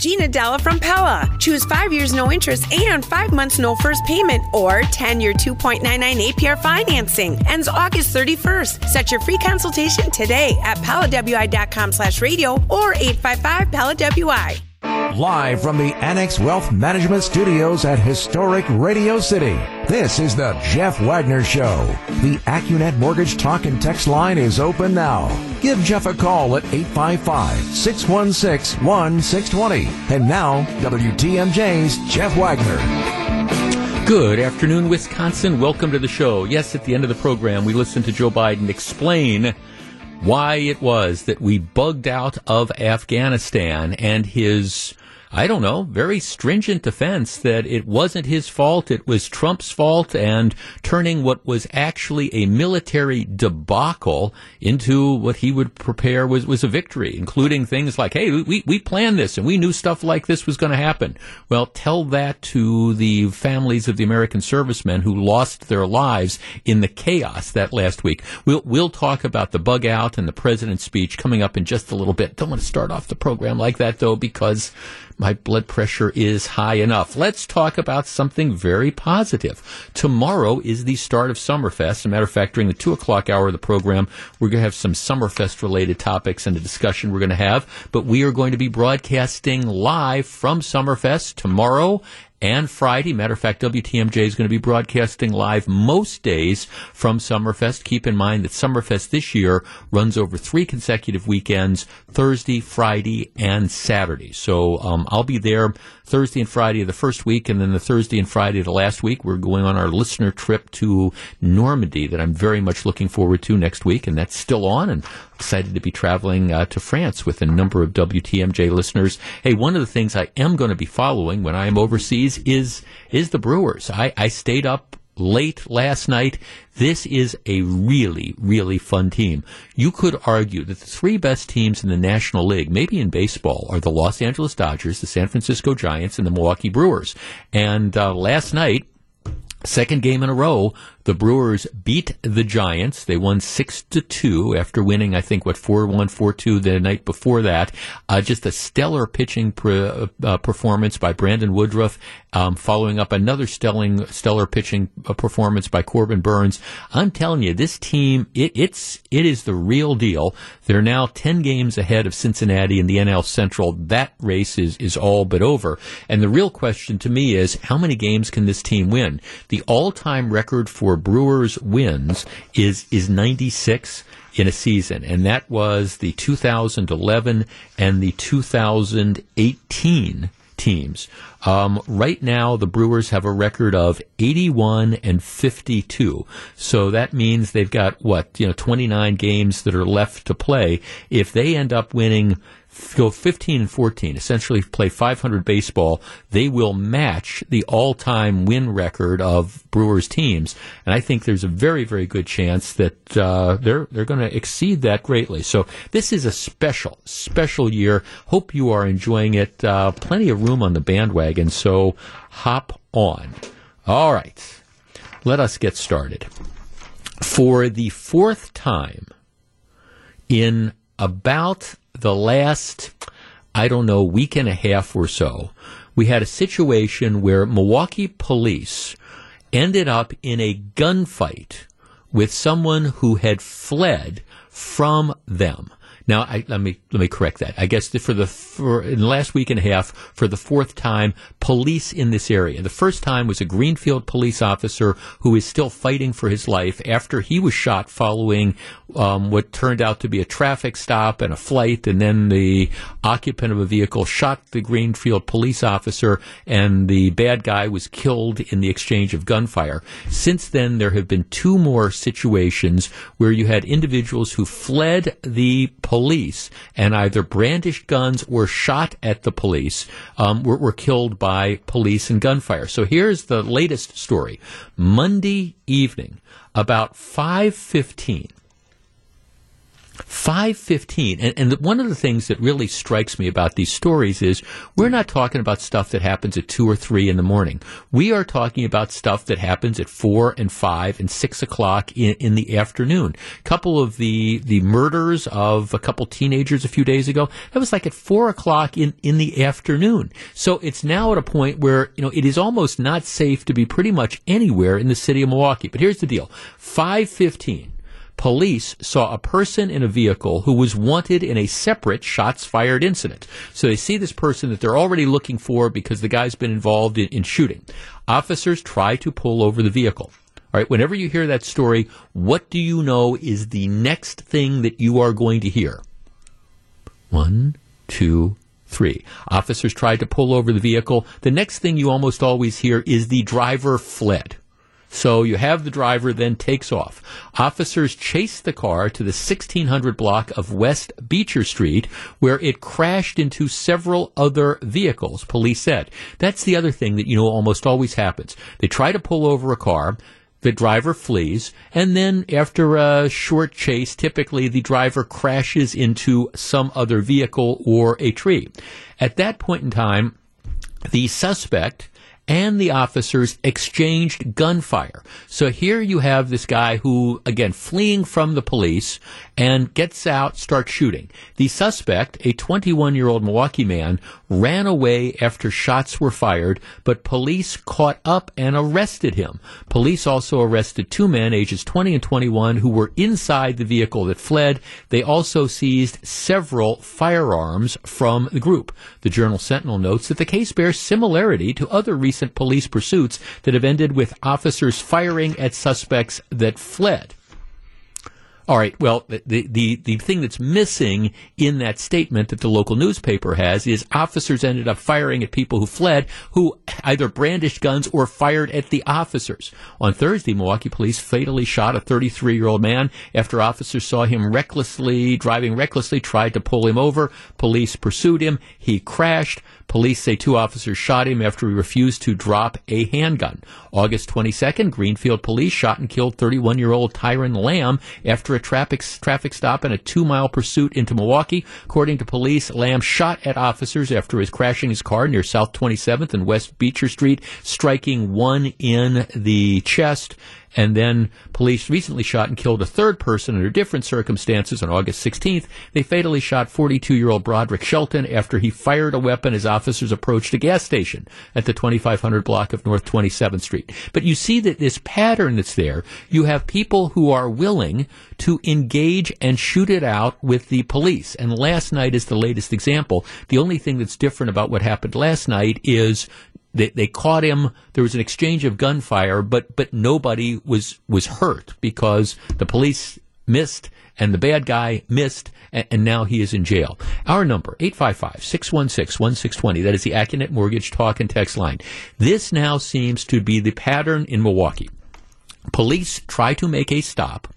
Gina Della from Pella. Choose five years no interest and five months no first payment or 10 year 2.99 APR financing. Ends August 31st. Set your free consultation today at PellaWI.com slash radio or 855 Pella WI. Live from the Annex Wealth Management Studios at historic Radio City, this is the Jeff Wagner Show. The Accunet Mortgage Talk and Text line is open now. Give Jeff a call at 855-616-1620. And now, WTMJ's Jeff Wagner. Good afternoon, Wisconsin. Welcome to the show. Yes, at the end of the program, we listen to Joe Biden explain why it was that we bugged out of Afghanistan and his I don't know, very stringent defense that it wasn't his fault, it was Trump's fault, and turning what was actually a military debacle into what he would prepare was, was a victory, including things like, hey, we, we planned this and we knew stuff like this was going to happen. Well, tell that to the families of the American servicemen who lost their lives in the chaos that last week. We'll, we'll talk about the bug out and the president's speech coming up in just a little bit. Don't want to start off the program like that though, because my blood pressure is high enough. Let's talk about something very positive. Tomorrow is the start of Summerfest. As a matter of fact, during the two o'clock hour of the program, we're going to have some Summerfest related topics and a discussion we're going to have. But we are going to be broadcasting live from Summerfest tomorrow and Friday. Matter of fact, WTMJ is going to be broadcasting live most days from Summerfest. Keep in mind that Summerfest this year runs over three consecutive weekends, Thursday, Friday, and Saturday. So um, I'll be there Thursday and Friday of the first week, and then the Thursday and Friday of the last week. We're going on our listener trip to Normandy that I'm very much looking forward to next week, and that's still on. And excited to be traveling uh, to France with a number of WTMJ listeners. Hey, one of the things I am going to be following when I am overseas is is the Brewers. I, I stayed up late last night. This is a really, really fun team. You could argue that the three best teams in the National League, maybe in baseball, are the Los Angeles Dodgers, the San Francisco Giants, and the Milwaukee Brewers. And uh, last night, Second game in a row, the Brewers beat the Giants. They won six to two after winning, I think, what four one four two the night before that. Uh, just a stellar pitching uh, uh, performance by Brandon Woodruff, um, following up another stellar stellar pitching uh, performance by Corbin Burnes. I'm telling you, this team it, it's it is the real deal. They're now ten games ahead of Cincinnati in the NL Central. That race is is all but over. And the real question to me is, how many games can this team win? The all time record for Brewers wins is is 96 in a season, and that was the 2011 and the 2018 teams. Um, right now, the Brewers have a record of 81 and 52. So that means they've got what you know 29 games that are left to play. If they end up winning go 15 and 14, essentially play 500 baseball, they will match the all-time win record of Brewers teams, and I think there's a very, very good chance that uh, they're they're going to exceed that greatly. So this is a special, special year. Hope you are enjoying it. Uh, plenty of room on the bandwagon, so hop on. All right, let us get started. For the fourth time in about the last, I don't know, week and a half or so, we had a situation where Milwaukee police ended up in a gunfight with someone who had fled from them. Now, I, let me let me correct that. I guess for the for last week and a half, for the fourth time, police in this area. The first time was a Greenfield police officer who is still fighting for his life after he was shot following um, what turned out to be a traffic stop and a flight, and then the occupant of a vehicle shot the Greenfield police officer, and the bad guy was killed in the exchange of gunfire. Since then, there have been two more situations where you had individuals who fled the police and either brandished guns or shot at the police um, were, were killed by police and gunfire. So here's the latest story. Monday evening, about 515, 515 and, and one of the things that really strikes me about these stories is we're not talking about stuff that happens at 2 or 3 in the morning. We are talking about stuff that happens at 4 and 5 and 6 o'clock in, in the afternoon. A couple of the the murders of a couple teenagers a few days ago that was like at 4 o'clock in, in the afternoon. So it's now at a point where you know it is almost not safe to be pretty much anywhere in the city of milwaukee. But here's the deal. 515 police saw a person in a vehicle who was wanted in a separate shots fired incident. So they see this person that they're already looking for because the guy's been involved in, in shooting. Officers try to pull over the vehicle. All right, whenever you hear that story, what do you know is the next thing that you are going to hear? One, two, three. Officers tried to pull over the vehicle. The next thing you almost always hear is the driver fled. So you have the driver then takes off. Officers chase the car to the 1600 block of West Becher Street where it crashed into several other vehicles, police said. That's the other thing that you know almost always happens. They try to pull over a car. The driver flees, and then after a short chase, typically the driver crashes into some other vehicle or a tree. At that point in time, the suspect and the officers exchanged gunfire. So here you have this guy who, again, fleeing from the police and gets out, starts shooting. The suspect, a 21 year old Milwaukee man, ran away after shots were fired, but police caught up and arrested him. Police also arrested two men, ages 20 and 21, who were inside the vehicle that fled. They also seized several firearms from the group. The Journal Sentinel notes that the case bears similarity to other recent police pursuits that have ended with officers firing at suspects that fled. All right. Well, the, the, the thing that's missing in that statement that the local newspaper has is officers ended up firing at people who fled, who either brandished guns or fired at the officers. On Thursday, Milwaukee police fatally shot a 33 year old man after officers saw him recklessly, driving recklessly, tried to pull him over. Police pursued him. He crashed. Police say two officers shot him after he refused to drop a handgun. August 22nd, Greenfield police shot and killed 31 year old Tyron Lamb after a traffic, traffic stop and a two mile pursuit into Milwaukee. According to police, Lamb shot at officers after his crashing his car near South 27th and West Becher Street, striking one in the chest. And then police recently shot and killed a third person under different circumstances on August 16th. They fatally shot 42 year old Broderick Shelton after he fired a weapon as officers approached a gas station at the 2500 block of North 27th Street. But you see that this pattern that's there, you have people who are willing to engage and shoot it out with the police. And last night is the latest example. The only thing that's different about what happened last night is they, they caught him. There was an exchange of gunfire, but but nobody was was hurt because the police missed and the bad guy missed, and, and now he is in jail. Our number, 855-616-1620. That is the Accunet Mortgage Talk and Text line. This now seems to be the pattern in Milwaukee. Police try to make a stop.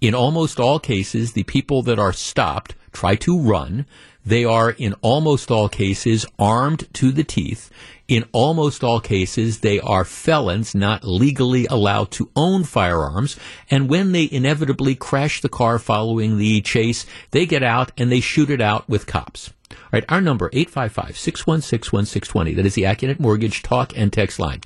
In almost all cases, the people that are stopped try to run. They are, in almost all cases, armed to the teeth. In almost all cases, they are felons not legally allowed to own firearms. And when they inevitably crash the car following the chase, they get out and they shoot it out with cops. All right, our number, 855-616-1620. That is the Accunet Mortgage talk and text line.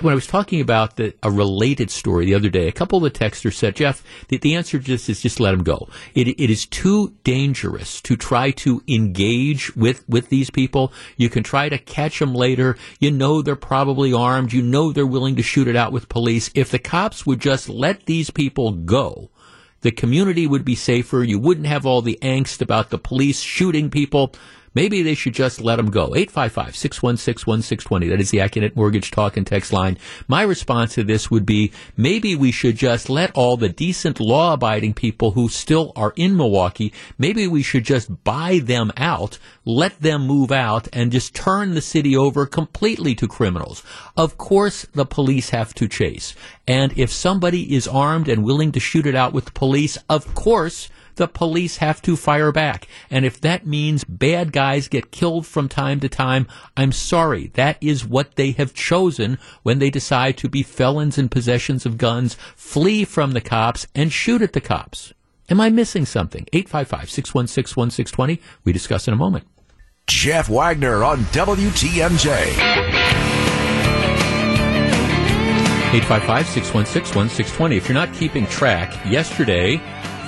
When I was talking about the, a related story the other day, a couple of the texters said, Jeff, the, the answer this is just let them go. It, it is too dangerous to try to engage with, with these people. You can try to catch them later. You know they're probably armed. You know they're willing to shoot it out with police. If the cops would just let these people go, the community would be safer. You wouldn't have all the angst about the police shooting people. Maybe they should just let them go. 855-616-1620. That is the Accunet Mortgage Talk and Text line. My response to this would be maybe we should just let all the decent law abiding people who still are in Milwaukee, maybe we should just buy them out, let them move out and just turn the city over completely to criminals. Of course the police have to chase. And if somebody is armed and willing to shoot it out with the police, of course the police have to fire back. And if that means bad guys get killed from time to time, I'm sorry. That is what they have chosen when they decide to be felons in possessions of guns, flee from the cops, and shoot at the cops. Am I missing something? 855 616 1620. We discuss in a moment. Jeff Wagner on WTMJ. 855 616 1620. If you're not keeping track, yesterday,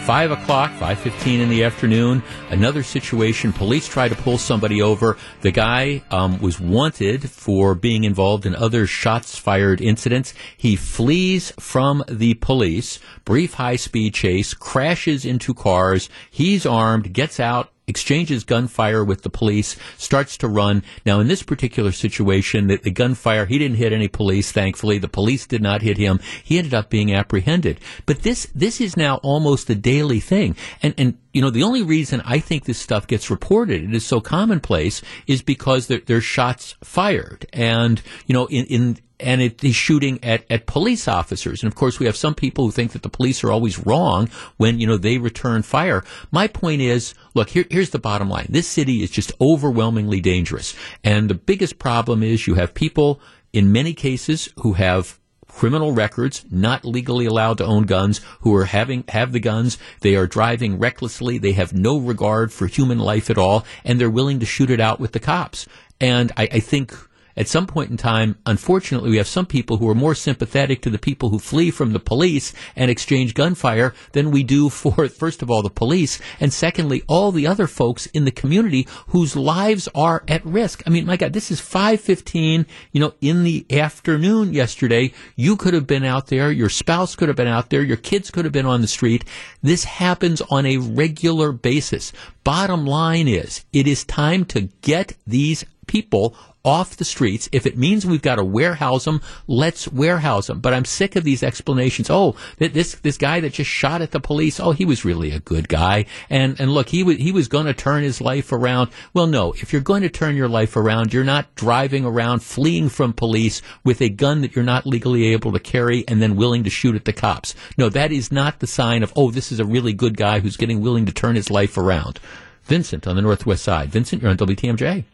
5 o'clock, 5.15 in the afternoon, another situation. Police try to pull somebody over. The guy um, was wanted for being involved in other shots fired incidents. He flees from the police. Brief high speed chase, crashes into cars. He's armed, gets out, exchanges gunfire with the police, starts to run. Now, in this particular situation, the, the, gunfire, he didn't hit any police, thankfully. The police did not hit him. He ended up being apprehended. But this, this is now almost a daily thing. And, and, you know, the only reason I think this stuff gets reported, it is so commonplace, is because there, there's shots fired. And, you know, in, in and it is shooting at, at police officers. And of course, we have some people who think that the police are always wrong when, you know, they return fire. My point is, look, here, here's the bottom line. This city is just overwhelmingly dangerous. And the biggest problem is you have people in many cases who have criminal records, not legally allowed to own guns, who are having have the guns. They are driving recklessly. They have no regard for human life at all, and they're willing to shoot it out with the cops. And I, I think at some point in time, unfortunately, we have some people who are more sympathetic to the people who flee from the police and exchange gunfire than we do for, first of all, the police, and secondly, all the other folks in the community whose lives are at risk. I mean, my God, this is 515, you know, in the afternoon yesterday. You could have been out there. Your spouse could have been out there. Your kids could have been on the street. This happens on a regular basis. Bottom line is, it is time to get these people off the streets. If it means we've got to warehouse them, let's warehouse them. But I'm sick of these explanations. Oh, this this guy that just shot at the police. Oh, he was really a good guy. And and look, he was he was going to turn his life around. Well, no. If you're going to turn your life around, you're not driving around fleeing from police with a gun that you're not legally able to carry and then willing to shoot at the cops. No, that is not the sign of oh, this is a really good guy who's getting willing to turn his life around. Vincent on the Northwest Side. Vincent, you're on WTMJ.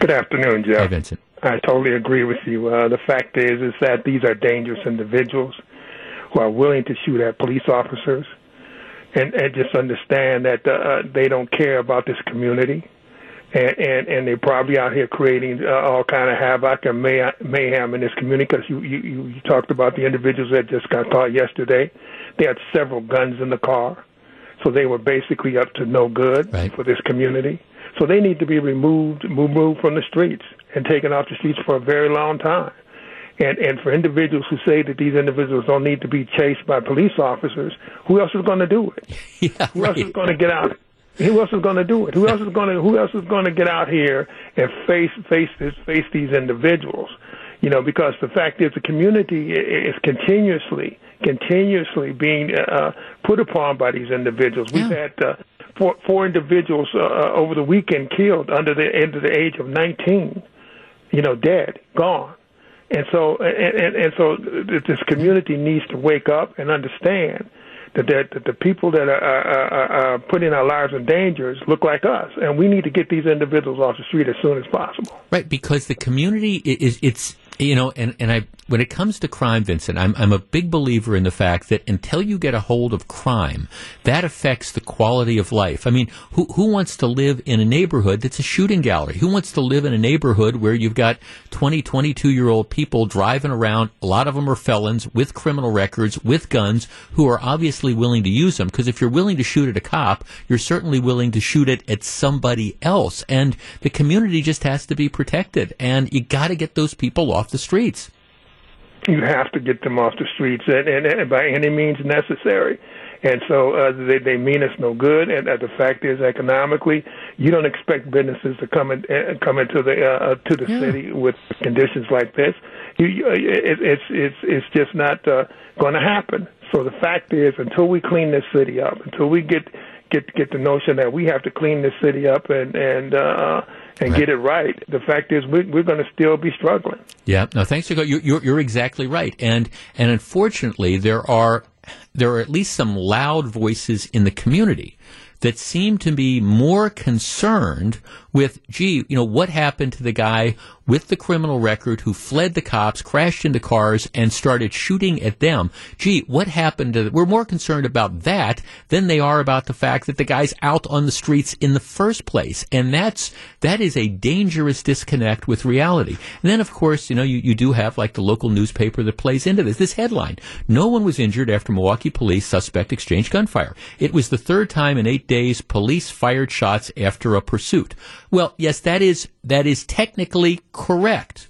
Good afternoon, Jeff. Hi, Vincent. I totally agree with you. Uh, the fact is, is that these are dangerous individuals who are willing to shoot at police officers, and, and just understand that uh, they don't care about this community, and and, and they're probably out here creating uh, all kind of havoc and may, mayhem in this community. Because you, you you talked about the individuals that just got caught yesterday. They had several guns in the car, so they were basically up to no good right. for this community. So they need to be removed, removed from the streets and taken off the streets for a very long time. And and for individuals who say that these individuals don't need to be chased by police officers, who else is going to do it? Yeah, who right. else is going to get out? Who else is going to do it? Who else is going to Who else is going to get out here and face face this face these individuals? You know, because the fact is, the community is continuously continuously being uh, put upon by these individuals. Yeah. We've had uh, four, four individuals uh, uh, over the weekend killed under the under the age of 19, you know, dead, gone. And so, and, and, and so, this community needs to wake up and understand that, that the people that are, are, are putting our lives in danger look like us, and we need to get these individuals off the street as soon as possible. Right, because the community is it's you know, and, and I when it comes to crime, Vincent, I'm I'm a big believer in the fact that until you get a hold of crime, that affects the quality of life. I mean, who who wants to live in a neighborhood that's a shooting gallery? Who wants to live in a neighborhood where you've got 20, 22 year old people driving around? A lot of them are felons with criminal records, with guns, who are obviously willing to use them. Because if you're willing to shoot at a cop, you're certainly willing to shoot it at somebody else. And the community just has to be protected. And you got to get those people off the streets. You have to get them off the streets, and, and, and by any means necessary. And so uh, they they mean us no good. And uh, the fact is, economically, you don't expect businesses to come in, uh, come into the uh, to the yeah. city with conditions like this. You, you, it, it's it's it's just not uh, going to happen. So the fact is, until we clean this city up, until we get get get the notion that we have to clean this city up and and uh, and Right. get it right. The fact is, we're, we're going to still be struggling. Yeah, no, thanks you're, you're you're exactly right, and and unfortunately there are there are at least some loud voices in the community that seem to be more concerned with, gee, you know, what happened to the guy with the criminal record who fled the cops, crashed into cars, and started shooting at them. Gee, what happened to, we're more concerned about that than they are about the fact that the guy's out on the streets in the first place. And that's, that is a dangerous disconnect with reality. And then, of course, you know, you, you do have like the local newspaper that plays into this. This headline, no one was injured after Milwaukee police suspect exchanged gunfire. It was the third time in eight days police fired shots after a pursuit. Well, yes, that is that is technically correct,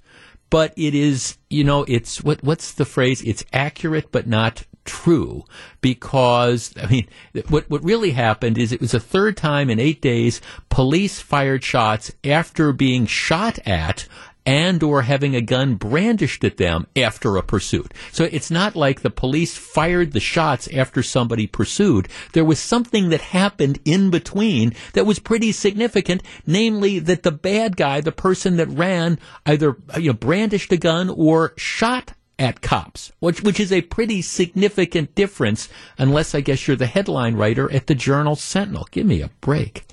but it is you know it's what what's the phrase? It's accurate but not true because I mean what what really happened is it was a third time in 8 days police fired shots after being shot at and or having a gun brandished at them after a pursuit. So it's not like the police fired the shots after somebody pursued. There was something that happened in between that was pretty significant, namely that the bad guy, the person that ran, either you know brandished a gun or shot at cops, which which is a pretty significant difference unless I guess you're the headline writer at the Journal Sentinel. Give me a break.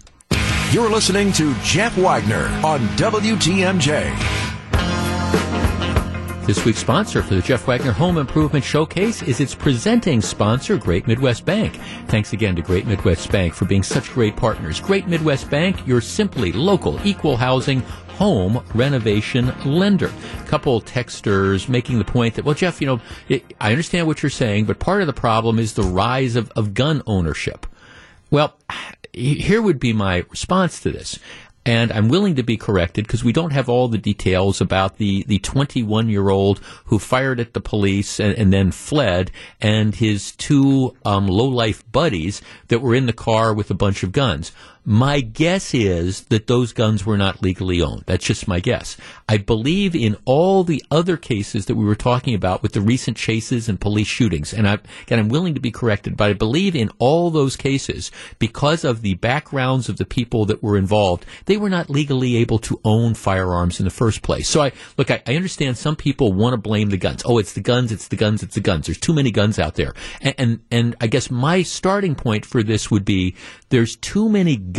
You're listening to Jeff Wagner on WTMJ. This week's sponsor for the Jeff Wagner Home Improvement Showcase is its presenting sponsor, Great Midwest Bank. Thanks again to Great Midwest Bank for being such great partners. Great Midwest Bank, your simply local equal housing home renovation lender. Couple texters making the point that, well, Jeff, you know, it, I understand what you're saying, but part of the problem is the rise of, of gun ownership. Well, here would be my response to this. And I'm willing to be corrected because we don't have all the details about the, the 21 year old who fired at the police and, and then fled and his two um, low life buddies that were in the car with a bunch of guns. My guess is that those guns were not legally owned. That's just my guess. I believe in all the other cases that we were talking about with the recent chases and police shootings, and I, I'm willing to be corrected, but I believe in all those cases, because of the backgrounds of the people that were involved, they were not legally able to own firearms in the first place. So I, look, I, I understand some people want to blame the guns. Oh, it's the guns, it's the guns, it's the guns. There's too many guns out there. And, and, and I guess my starting point for this would be there's too many guns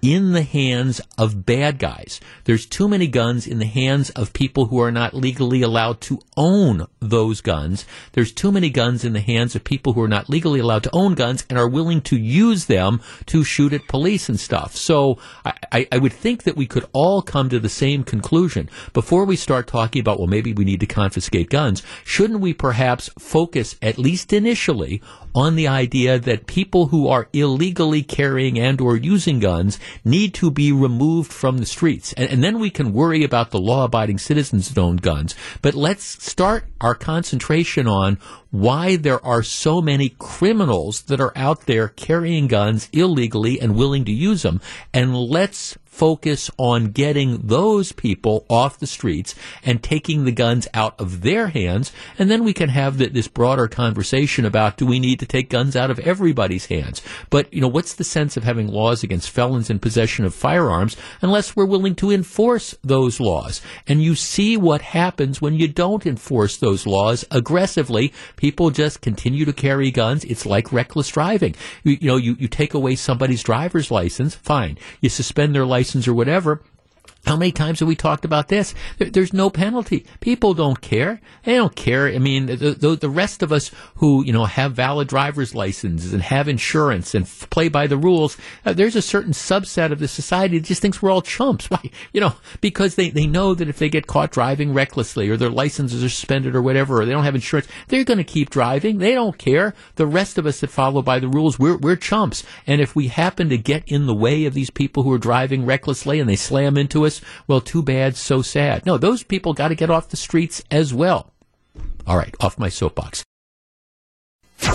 in the hands of bad guys. There's too many guns in the hands of people who are not legally allowed to own those guns. There's too many guns in the hands of people who are not legally allowed to own guns and are willing to use them to shoot at police and stuff. So I, I would think that we could all come to the same conclusion before we start talking about, well, maybe we need to confiscate guns. Shouldn't we perhaps focus, at least initially, on the idea that people who are illegally carrying and or using guns need to be removed from the streets. And, and then we can worry about the law abiding citizens that own guns. But let's start our concentration on why there are so many criminals that are out there carrying guns illegally and willing to use them. And let's focus on getting those people off the streets and taking the guns out of their hands. And then we can have the, this broader conversation about do we need to take guns out of everybody's hands? But, you know, what's the sense of having laws against felons in possession of firearms unless we're willing to enforce those laws? And you see what happens when you don't enforce those laws aggressively. People just continue to carry guns. It's like reckless driving. You, you know, you, you take away somebody's driver's license, fine. You suspend their license license or whatever, how many times have we talked about this? There's no penalty. People don't care. They don't care. I mean, the, the, rest of us who, you know, have valid driver's licenses and have insurance and f- play by the rules, uh, there's a certain subset of the society that just thinks we're all chumps. Why? You know, because they, they know that if they get caught driving recklessly or their licenses are suspended or whatever, or they don't have insurance, they're going to keep driving. They don't care. The rest of us that follow by the rules, we're, we're chumps. And if we happen to get in the way of these people who are driving recklessly and they slam into us, well, too bad, so sad. No, those people got to get off the streets as well. All right, off my soapbox.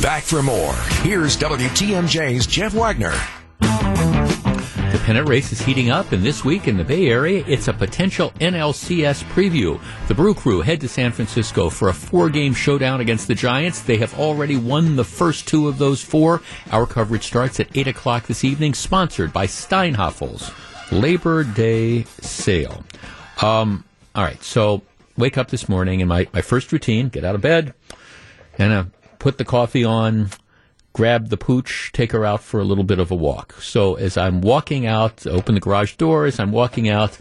Back for more. Here's WTMJ's Jeff Wagner. The pennant race is heating up, and this week in the Bay Area, it's a potential NLCS preview. The Brew Crew head to San Francisco for a four game showdown against the Giants. They have already won the first two of those four. Our coverage starts at 8 o'clock this evening, sponsored by Steinhafels. Labor Day sale. Um, all right, so wake up this morning and my, my first routine, get out of bed, and uh, put the coffee on, grab the pooch, take her out for a little bit of a walk. So as I'm walking out, open the garage door, as I'm walking out,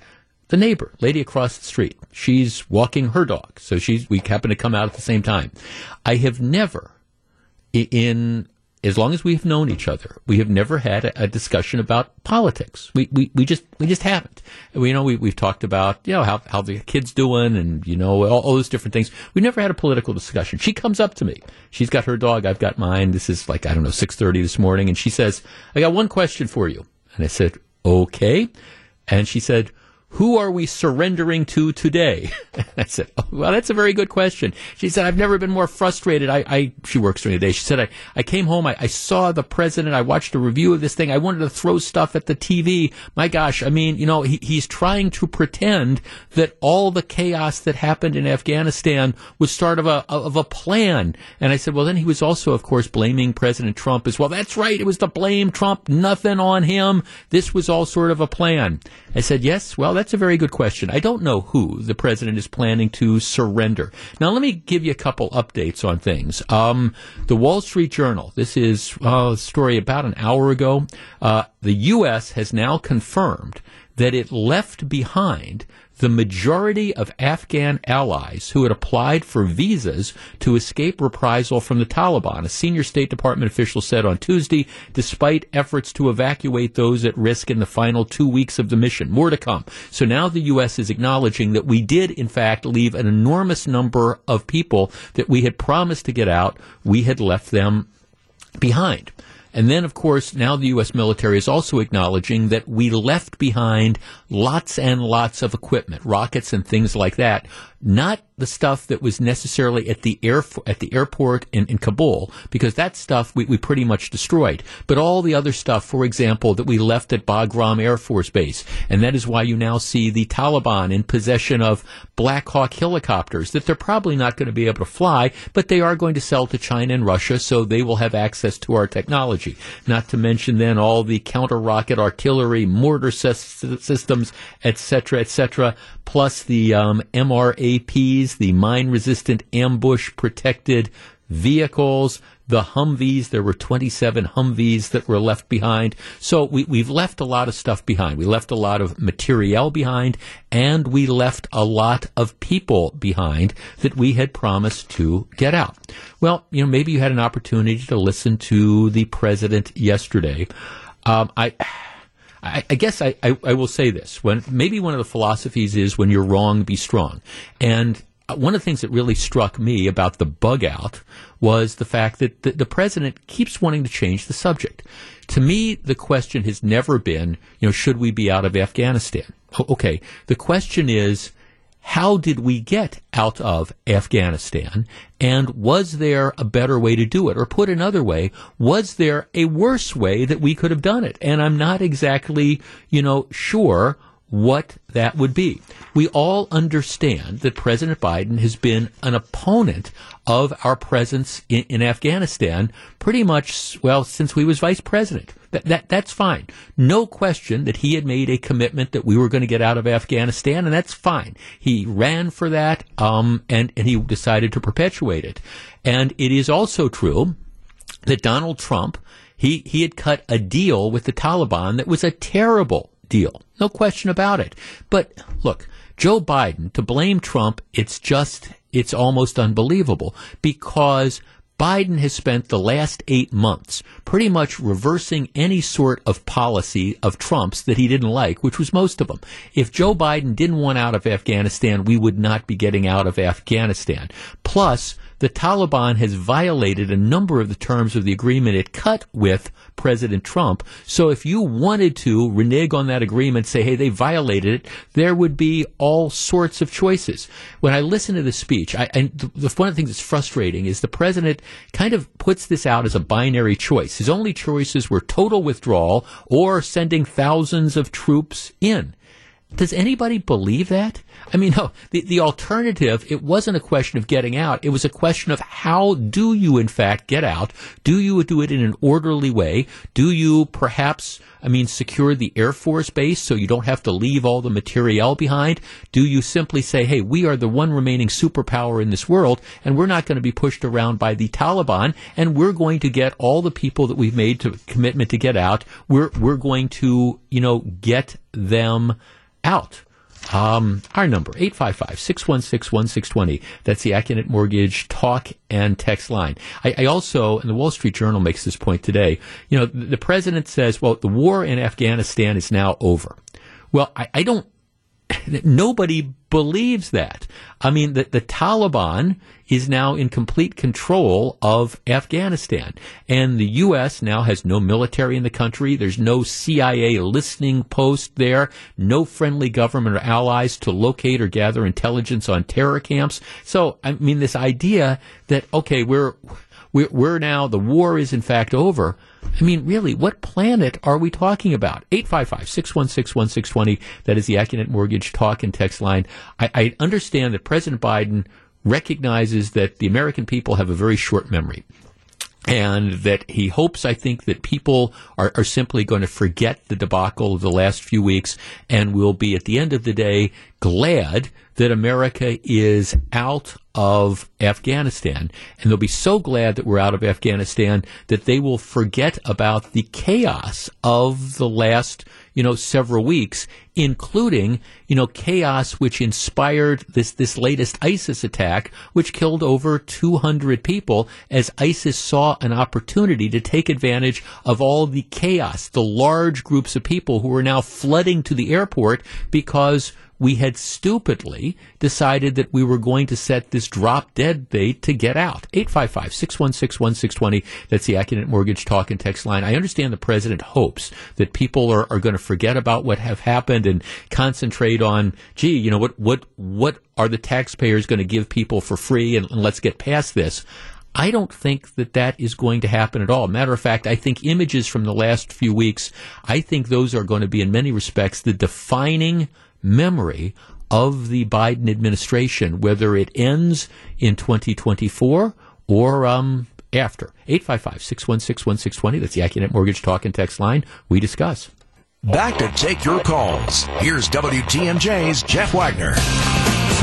the neighbor, lady across the street, she's walking her dog. So she's, we happen to come out at the same time. I have never, in as long as we've known each other, we have never had a, a discussion about politics. We, we, we just we just haven't. We, you know, we we've talked about you know how how the kids doing and you know all, all those different things. We never had a political discussion. She comes up to me. She's got her dog. I've got mine. This is like I don't know six thirty this morning, and she says, "I got one question for you." And I said, "Okay," and she said who are we surrendering to today? I said, oh, well, that's a very good question. She said, I've never been more frustrated. I, I she works during the day. She said, I, I came home. I, I saw the president. I watched a review of this thing. I wanted to throw stuff at the TV. My gosh. I mean, you know, he, he's trying to pretend that all the chaos that happened in Afghanistan was start of a, of a plan. And I said, well, then he was also, of course, blaming President Trump as well. That's right. It was to blame Trump. Nothing on him. This was all sort of a plan. I said, yes, well, that's a very good question. I don't know who the president is planning to surrender. Now, let me give you a couple updates on things. Um, the Wall Street Journal, this is uh, a story about an hour ago. Uh, the U.S. has now confirmed that it left behind the majority of Afghan allies who had applied for visas to escape reprisal from the Taliban. A senior State Department official said on Tuesday, despite efforts to evacuate those at risk in the final two weeks of the mission. More to come. So now the U.S. is acknowledging that we did, in fact, leave an enormous number of people that we had promised to get out. We had left them behind. And then, of course, now the U.S. military is also acknowledging that we left behind lots and lots of equipment, rockets and things like that, not the stuff that was necessarily at the air at the airport in, in Kabul, because that stuff we, we pretty much destroyed. But all the other stuff, for example, that we left at Bagram Air Force Base, and that is why you now see the Taliban in possession of Black Hawk helicopters that they're probably not going to be able to fly, but they are going to sell to China and Russia, so they will have access to our technology. Not to mention then all the counter rocket artillery, mortar systems, etc., etc., plus the um, MRAPs, the mine resistant ambush protected vehicles, the Humvees. There were 27 Humvees that were left behind. So we, we've left a lot of stuff behind. We left a lot of materiel behind, and we left a lot of people behind that we had promised to get out. Well, you know, maybe you had an opportunity to listen to the president yesterday. Um, I. I, guess I, I, I, will say this: when maybe one of the philosophies is when you're wrong, be strong. And Uh, one of the things that really struck me about the bug out was the fact that the, the president keeps wanting to change the subject. To me, the question has never been, you know, should we be out of Afghanistan? Okay, the question is how did we get out of Afghanistan? And was there a better way to do it? Or put another way, was there a worse way that we could have done it? And I'm not exactly, you know, sure what that would be. We all understand that President Biden has been an opponent of our presence in, in Afghanistan pretty much, well, since we was vice president. That, that, that's fine. No question that he had made a commitment that we were going to get out of Afghanistan, and that's fine. He ran for that, um, and, and he decided to perpetuate it. And it is also true that Donald Trump, he, he had cut a deal with the Taliban that was a terrible deal. No question about it. But look, Joe Biden, to blame Trump, it's just, it's almost unbelievable because Biden has spent the last eight months pretty much reversing any sort of policy of Trump's that he didn't like, which was most of them. If Joe Biden didn't want out of Afghanistan, we would not be getting out of Afghanistan. Plus, the Taliban has violated a number of the terms of the agreement it cut with President Trump. So if you wanted to renege on that agreement, say, hey, they violated it, there would be all sorts of choices. When I listen to the speech, I, and the, one of the things that's frustrating is the president kind of puts this out as a binary choice. His only choices were total withdrawal or sending thousands of troops in. Does anybody believe that? I mean, no, the, the alternative, it wasn't a question of getting out. It was a question of how do you, in fact, get out? Do you do it in an orderly way? Do you perhaps, I mean, secure the Air Force base so you don't have to leave all the materiel behind? Do you simply say, hey, we are the one remaining superpower in this world and we're not going to be pushed around by the Taliban and we're going to get all the people that we've made to commitment to get out. We're, we're going to, you know, get them out. Um, our number, 855-616-1620. That's the Accunet Mortgage talk and text line. I, I, also, and the Wall Street Journal makes this point today, you know, the, the president says, well, the war in Afghanistan is now over. Well, I, I don't Nobody believes that. I mean, the, the Taliban is now in complete control of Afghanistan. And the U.S. now has no military in the country. There's no CIA listening post there, no friendly government or allies to locate or gather intelligence on terror camps. So, I mean, this idea that, okay, we're, we're, we're now, the war is in fact over. I mean, really, what planet are we talking about? 855-616-1620. That is the Accunet Mortgage talk and text line. I, I understand that President Biden recognizes that the American people have a very short memory and that he hopes, I think, that people are, are, simply going to forget the debacle of the last few weeks and will be, at the end of the day, glad that America is out of Afghanistan. And they'll be so glad that we're out of Afghanistan that they will forget about the chaos of the last, you know, several weeks, including, you know, chaos which inspired this, this latest ISIS attack, which killed over 200 people as ISIS saw an opportunity to take advantage of all the chaos, the large groups of people who are now flooding to the airport because we had stupidly decided that we were going to set this drop dead date to get out. 855-616-1620. That's the Accunet Mortgage talk and text line. I understand the president hopes that people are, are going to forget about what have happened and concentrate on, gee, you know, what, what, what are the taxpayers going to give people for free and, and let's get past this. I don't think that that is going to happen at all. Matter of fact, I think images from the last few weeks, I think those are going to be in many respects the defining memory of the Biden administration, whether it ends in 2024 or um, after. 855 616 1620. That's the Accunet Mortgage Talk and Text line. We discuss. Back to take your calls. Here's WTMJ's Jeff Wagner.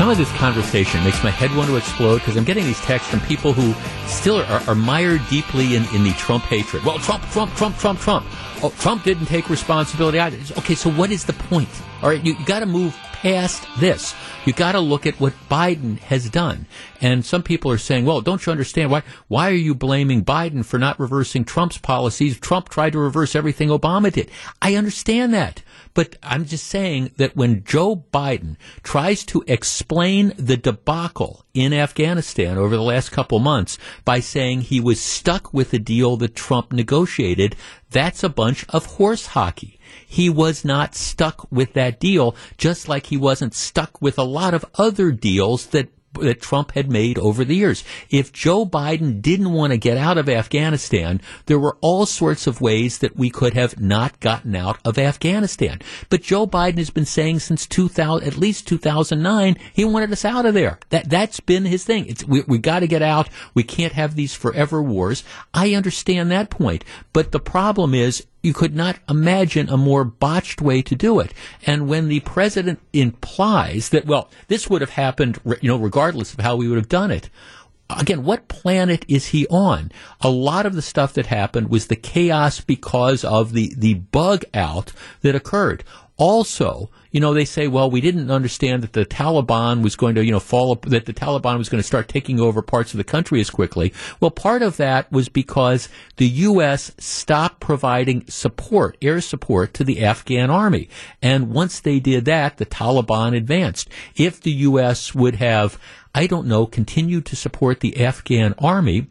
Some of this conversation makes my head want to explode because I'm getting these texts from people who still are, are mired deeply in, in the Trump hatred. Well, Trump, Trump, Trump, Trump, Trump. Oh, Trump didn't take responsibility either. Okay, so what is the point? All right, you, you got to move past this. You got to look at what Biden has done. And some people are saying, well, don't you understand why why are you blaming Biden for not reversing Trump's policies? Trump tried to reverse everything Obama did. I understand that. But I'm just saying that when Joe Biden tries to explain the debacle in Afghanistan over the last couple months by saying he was stuck with the deal that Trump negotiated, that's a bunch of horse hockey. He was not stuck with that deal, just like he wasn't stuck with a lot of other deals that that Trump had made over the years. If Joe Biden didn't want to get out of Afghanistan, there were all sorts of ways that we could have not gotten out of Afghanistan. But Joe Biden has been saying since 2000, at least 2009, he wanted us out of there. That that's been his thing. It's, we we got to get out. We can't have these forever wars. I understand that point, but the problem is you could not imagine a more botched way to do it. And when the president implies that, well, this would have happened, you know, regardless of how we would have done it. Again, what planet is he on? A lot of the stuff that happened was the chaos because of the, the bug out that occurred. Also, you know, they say, well, we didn't understand that the Taliban was going to, you know, fall, that the Taliban was going to start taking over parts of the country as quickly. Well, part of that was because the U.S. stopped providing support, air support to the Afghan army. And once they did that, the Taliban advanced. If the U.S. would have, I don't know, continued to support the Afghan army,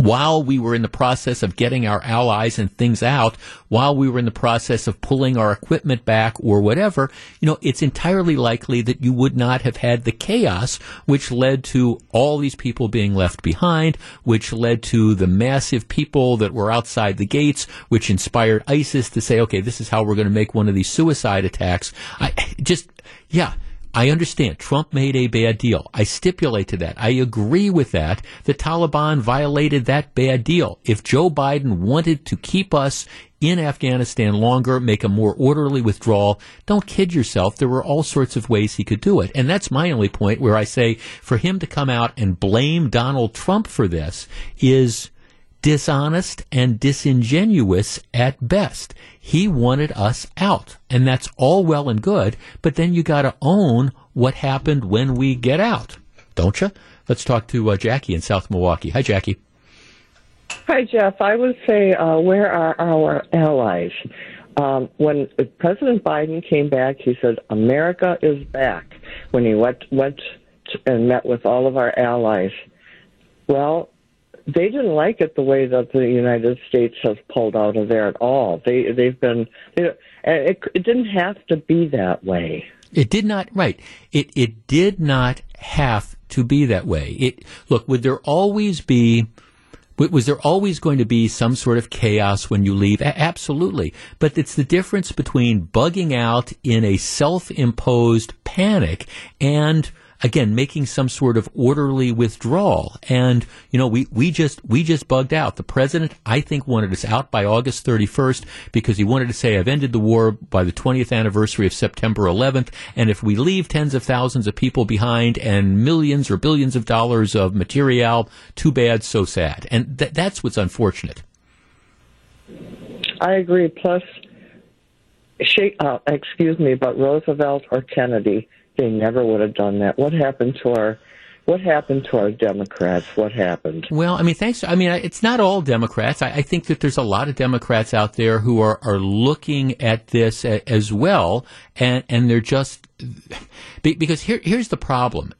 while we were in the process of getting our allies and things out, while we were in the process of pulling our equipment back or whatever, you know, it's entirely likely that you would not have had the chaos which led to all these people being left behind, which led to the massive people that were outside the gates, which inspired ISIS to say, okay, this is how we're going to make one of these suicide attacks. I just, yeah I understand Trump made a bad deal. I stipulate to that. I agree with that. The Taliban violated that bad deal. If Joe Biden wanted to keep us in Afghanistan longer, make a more orderly withdrawal, don't kid yourself. There were all sorts of ways he could do it. And that's my only point where I say for him to come out and blame Donald Trump for this is dishonest and disingenuous at best. He wanted us out, and that's all well and good, but then you got to own what happened when we get out, don't you? Let's talk to uh, Jackie in South Milwaukee. Hi, Jackie. Hi, Jeff. I would say, uh, where are our allies? Um, when President Biden came back, he said, America is back, when he went, went and met with all of our allies. Well, they didn't like it the way that the United States has pulled out of there at all. They they've been and it, it didn't have to be that way. It did not right. It it did not have to be that way. It look would there always be was there always going to be some sort of chaos when you leave? A- absolutely. But it's the difference between bugging out in a self-imposed panic and again making some sort of orderly withdrawal. And you know, we we just we just bugged out. The president, I think, wanted us out by August 31st because he wanted to say, "I've ended the war by the 20th anniversary of September 11th." And if we leave tens of thousands of people behind and millions or billions of dollars of material, too bad, so sad. And th- that's what's unfortunate. I agree. Plus, she, uh, excuse me, but Roosevelt or Kennedy they never would have done that. What happened to our what happened to our Democrats? What happened? Well, I mean, thanks. I mean, it's not all Democrats. I, I, think that there's a lot of Democrats out there who are, are looking at this as well, and and they're just because here here's the problem.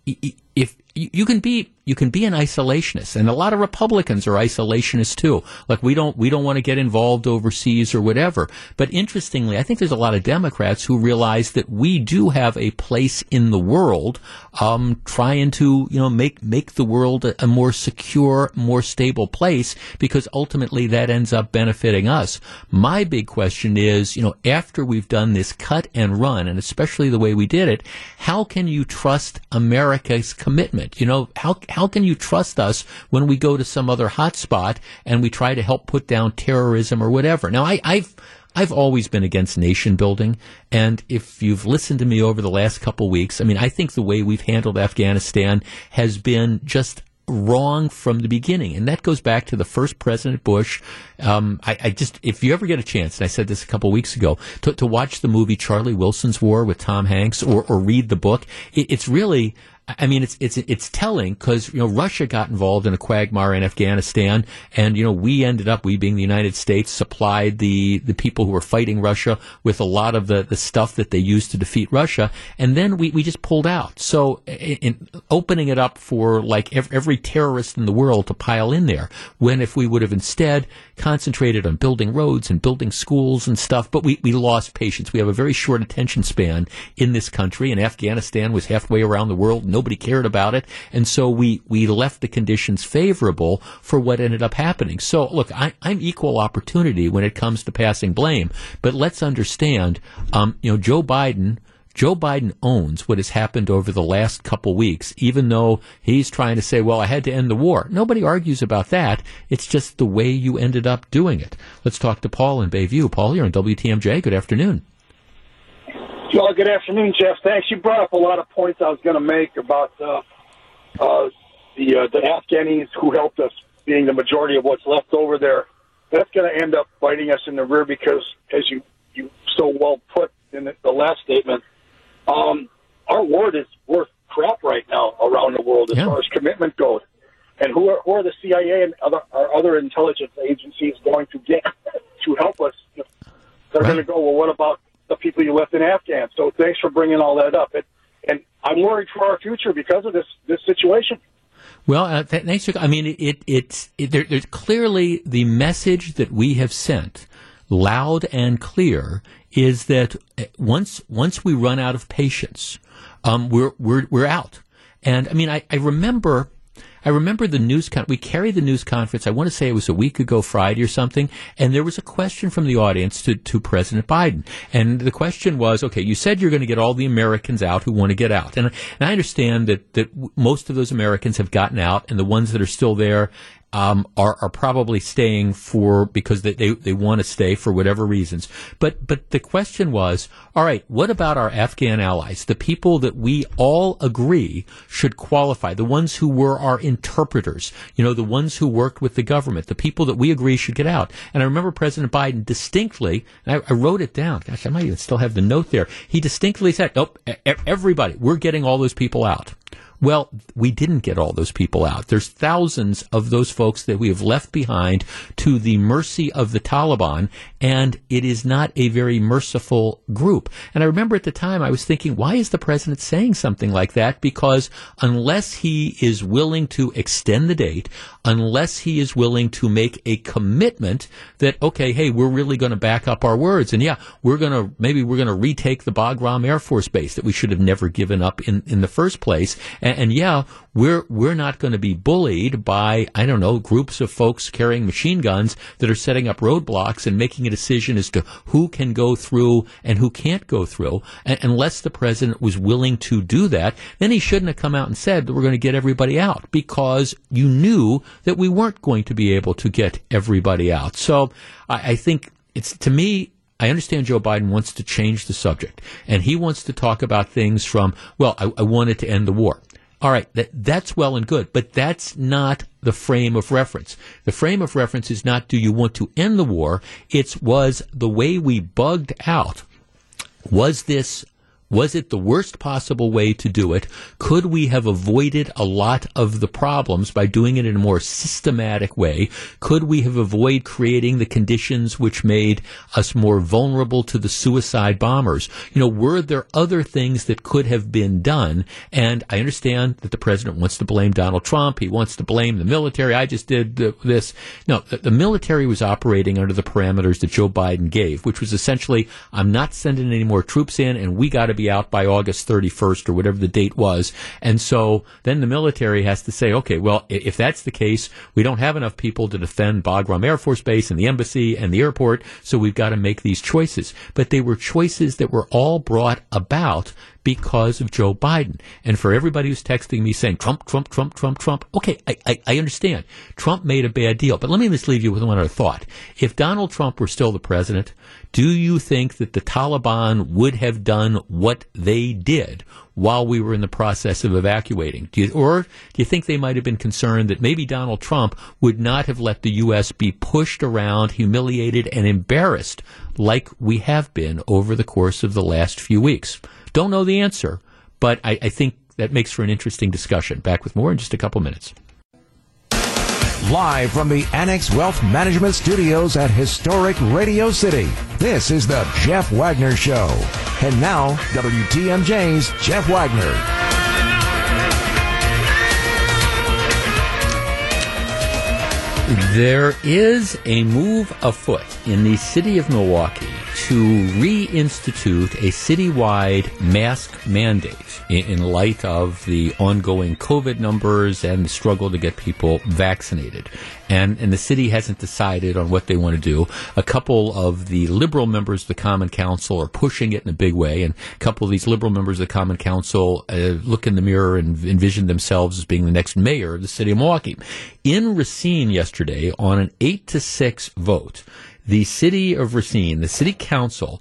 If you can be you can be an isolationist, and a lot of Republicans are isolationists too. Like we don't we don't want to get involved overseas or whatever. But interestingly, I think there's a lot of Democrats who realize that we do have a place in the world, um, trying to you know make make the world a, a more secure, more stable place because ultimately that ends up benefiting us. My big question is, you know, after we've done this cut and run, and especially the way we did it, how can you trust America's commitment? You know, how how can you trust us when we go to some other hotspot and we try to help put down terrorism or whatever? Now, I, I've I've always been against nation building, and if you've listened to me over the last couple weeks, I mean, I think the way we've handled Afghanistan has been just wrong from the beginning. And that goes back to the first President Bush. Um, I, I, just, if you ever get a chance, and I said this a couple weeks ago, to, to watch the movie Charlie Wilson's War with Tom Hanks or, or read the book, it, it's really, I mean, it's it's it's telling because you know Russia got involved in a quagmire in Afghanistan, and you know we ended up, we being the United States, supplied the the people who were fighting Russia with a lot of the, the stuff that they used to defeat Russia, and then we, we just pulled out. So, in, in opening it up for like every terrorist in the world to pile in there, when if we would have instead concentrated on building roads and building schools and stuff, but we we lost patience. We have a very short attention span in this country, and Afghanistan was halfway around the world Nobody cared about it. And so we, we left the conditions favorable for what ended up happening. So look, I, am equal opportunity when it comes to passing blame, but let's understand, um, you know, Joe Biden, Joe Biden owns what has happened over the last couple weeks, even though he's trying to say, well, I had to end the war. Nobody argues about that. It's just the way you ended up doing it. Let's talk to Paul in Bayview. Paul, you're on WTMJ. Good afternoon. Well, good afternoon, Jeff. Thanks. You brought up a lot of points I was going to make about uh, uh, the uh, the Afghanis who helped us being the majority of what's left over there. That's going to end up biting us in the rear because, as you you so well put in the, the last statement, um, our word is worth crap right now around the world as yeah. far as commitment goes. And who are, who are the CIA and other our other intelligence agencies going to get to help us? They're right. going to go. Well, what about the people you left in Afghan. So thanks for bringing all that up. And, and I'm worried for our future because of this this situation. Well, uh, that, thanks. I mean, it, it's it, there, there's clearly the message that we have sent, loud and clear, is that uh, once once we run out of patience, um, we're we're we're out. And I mean, I, I remember I remember the news con- we carried the news conference. I want to say it was a week ago Friday or something, and there was a question from the audience to, to President Biden, and the question was, okay, you said you're going to get all the Americans out who want to get out, and, and I understand that that most of those Americans have gotten out, and the ones that are still there um, are are probably staying for because they, they, they want to stay for whatever reasons. But but the question was, all right, what about our Afghan allies, the people that we all agree should qualify, the ones who were our interpreters, you know, the ones who worked with the government, the people that we agree should get out. And I remember President Biden distinctly, I, I wrote it down. Gosh, I might even still have the note there. He distinctly said, "Nope, everybody, we're getting all those people out." Well, we didn't get all those people out. There's thousands of those folks that we have left behind to the mercy of the Taliban, and it is not a very merciful group. And I remember at the time I was thinking, why is the president saying something like that? Because unless he is willing to extend the date, unless he is willing to make a commitment that, okay, hey, we're really going to back up our words, and yeah, we're going to, maybe we're going to retake the Bagram Air Force Base that we should have never given up in, in the first place and, and yeah, we're we're not going to be bullied by I don't know groups of folks carrying machine guns that are setting up roadblocks and making a decision as to who can go through and who can't go through. And unless the president was willing to do that, then he shouldn't have come out and said that we're going to get everybody out because you knew that we weren't going to be able to get everybody out. So I, I think it's to me I understand Joe Biden wants to change the subject, and he wants to talk about things from, well, I, I wanted to end the war. All right, that, that's well and good, but that's not the frame of reference. The frame of reference is not do you want to end the war? It's was the way we bugged out. Was this was it the worst possible way to do it? Could we have avoided a lot of the problems by doing it in a more systematic way? Could we have avoided creating the conditions which made us more vulnerable to the suicide bombers? You know, were there other things that could have been done? And I understand that the president wants to blame Donald Trump. He wants to blame the military. I just did this. No, the military was operating under the parameters that Joe Biden gave, which was essentially, I'm not sending any more troops in and we got to be out by August 31st or whatever the date was. And so then the military has to say, okay, well, if that's the case, we don't have enough people to defend Bagram Air Force Base and the embassy and the airport, so we've got to make these choices. But they were choices that were all brought about because of Joe Biden. And for everybody who's texting me saying Trump, Trump, Trump, Trump, Trump, okay, I, I, I, understand. Trump made a bad deal. But let me just leave you with one other thought. If Donald Trump were still the president, do you think that the Taliban would have done what they did while we were in the process of evacuating? Do you, or do you think they might have been concerned that maybe Donald Trump would not have let the U.S. be pushed around, humiliated, and embarrassed like we have been over the course of the last few weeks? Don't know the answer, but I, I think that makes for an interesting discussion. Back with more in just a couple minutes. Live from the Annex Wealth Management Studios at historic Radio City, this is the Jeff Wagner Show. And now, WTMJ's Jeff Wagner. There is a move afoot in the city of Milwaukee to reinstitute a citywide mask mandate in, light of the ongoing COVID numbers and the struggle to get people vaccinated. And, and the city hasn't decided on what they want to do. A couple of the liberal members of the Common Council are pushing it in a big way, and a couple of these liberal members of the Common Council uh, look in the mirror and envision themselves as being the next mayor of the city of Milwaukee. In Racine yesterday, on an eight to six vote, the city of Racine, the city council,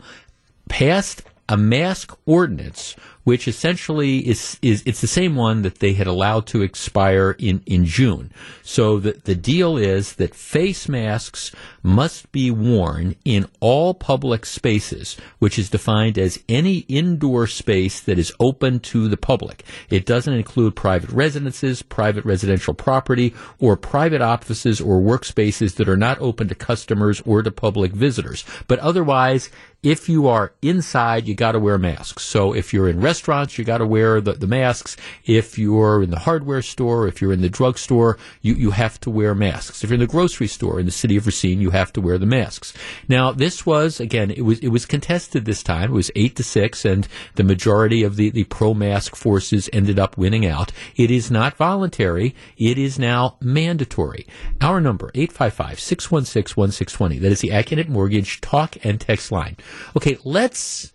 passed a mask ordinance which essentially is, is it's the same one that they had allowed to expire in, in June. So the, the deal is that face masks must be worn in all public spaces, which is defined as any indoor space that is open to the public. It doesn't include private residences, private residential property, or private offices or workspaces that are not open to customers or to public visitors. But otherwise, if you are inside, you got to wear masks. So if you're in restaurants, you got to wear the, the masks. If you're in the hardware store, if you're in the drugstore, you, you have to wear masks. If you're in the grocery store in the city of Racine, you have to wear the masks. Now, this was, again, it was, it was contested this time. It was eight to six, and the majority of the, the pro mask forces ended up winning out. It is not voluntary. It is now mandatory. Our number, 855 616 1620. That is the Accunet Mortgage talk and text line. Okay, let's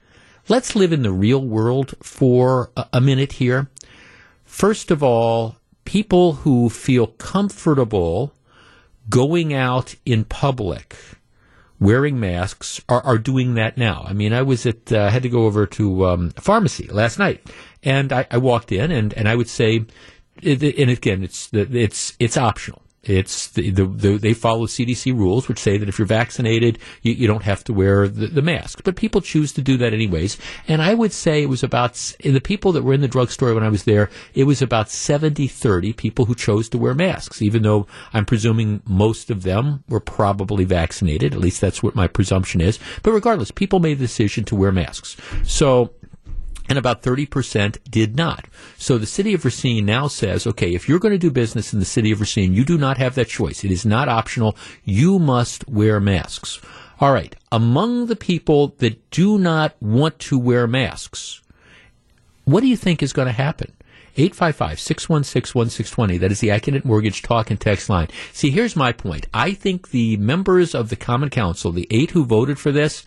let's live in the real world for a, a minute here. First of all, people who feel comfortable going out in public wearing masks are, are doing that now. I mean, I was at, uh, had to go over to um, a pharmacy last night, and I, I walked in, and, and I would say, and again, it's it's it's optional. It's the, the, the, they follow CDC rules, which say that if you're vaccinated, you, you don't have to wear the, the, mask. But people choose to do that anyways. And I would say it was about the people that were in the drugstore when I was there. It was about 70-30 people who chose to wear masks, even though I'm presuming most of them were probably vaccinated. At least that's what my presumption is. But regardless, people made the decision to wear masks. So and about 30% did not. So the city of Racine now says, okay, if you're going to do business in the city of Racine, you do not have that choice. It is not optional. You must wear masks. All right. Among the people that do not want to wear masks, what do you think is going to happen? 855-616-1620. That is the Accunet Mortgage talk and text line. See, here's my point. I think the members of the Common Council, the eight who voted for this,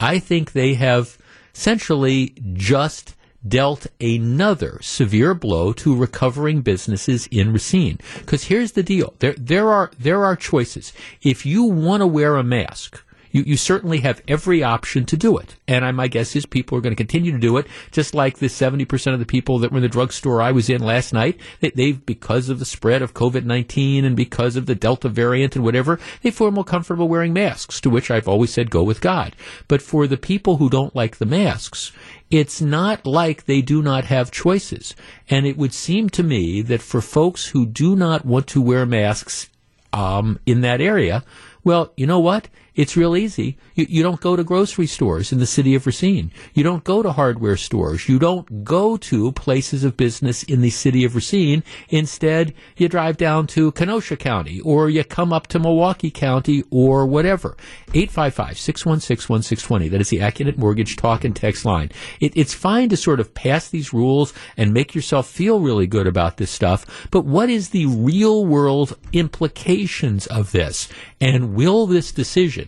I think they have essentially just dealt another severe blow to recovering businesses in Racine. Because here's the deal: there there are there are choices. If you want to wear a mask, you, you certainly have every option to do it. And I, my guess is people are going to continue to do it, just like the 70% of the people that were in the drugstore I was in last night, they, they've, because of the spread of COVID-19 and because of the Delta variant and whatever, they feel more comfortable wearing masks, to which I've always said go with God. But for the people who don't like the masks, it's not like they do not have choices. And it would seem to me that for folks who do not want to wear masks um, in that area, well, you know what? It's real easy. You, you don't go to grocery stores in the city of Racine. You don't go to hardware stores. You don't go to places of business in the city of Racine. Instead, you drive down to Kenosha County or you come up to Milwaukee County or whatever. 855-616-1620. That is the Accunet Mortgage talk and text line. It, it's fine to sort of pass these rules and make yourself feel really good about this stuff, but what is the real world implications of this? And will this decision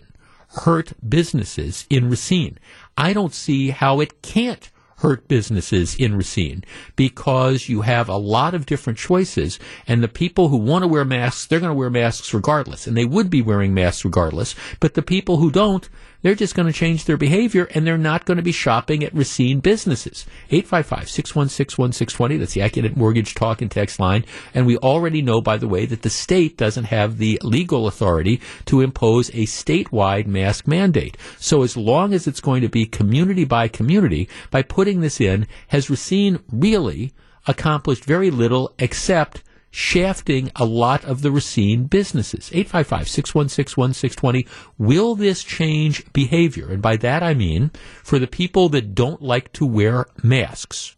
hurt businesses in Racine. I don't see how it can't hurt businesses in Racine because you have a lot of different choices and the people who want to wear masks, they're going to wear masks regardless and they would be wearing masks regardless. But the people who don't, they're just going to change their behavior and they're not going to be shopping at Racine businesses. 855-616-1620. That's the Accunet Mortgage talk and text line. And we already know, by the way, that the state doesn't have the legal authority to impose a statewide mask mandate. So as long as it's going to be community by community, by putting this in, has Racine really accomplished very little except shafting a lot of the Racine businesses. 855-616-1620. Will this change behavior? And by that I mean for the people that don't like to wear masks.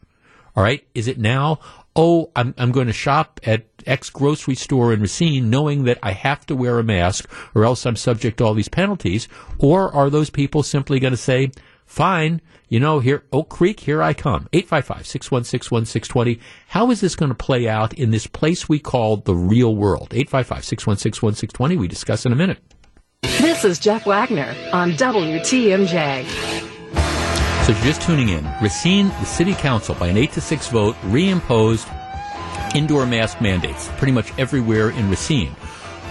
All right. Is it now, oh, I'm, I'm going to shop at X grocery store in Racine knowing that I have to wear a mask or else I'm subject to all these penalties? Or are those people simply going to say, fine, you know, here, Oak Creek, here I come. 855-616-1620. How is this going to play out in this place we call the real world? 855-616-1620. We discuss in a minute. This is Jeff Wagner on WTMJ. So if you're just tuning in, Racine, the city council, by an 8 to 6 vote, reimposed indoor mask mandates pretty much everywhere in Racine.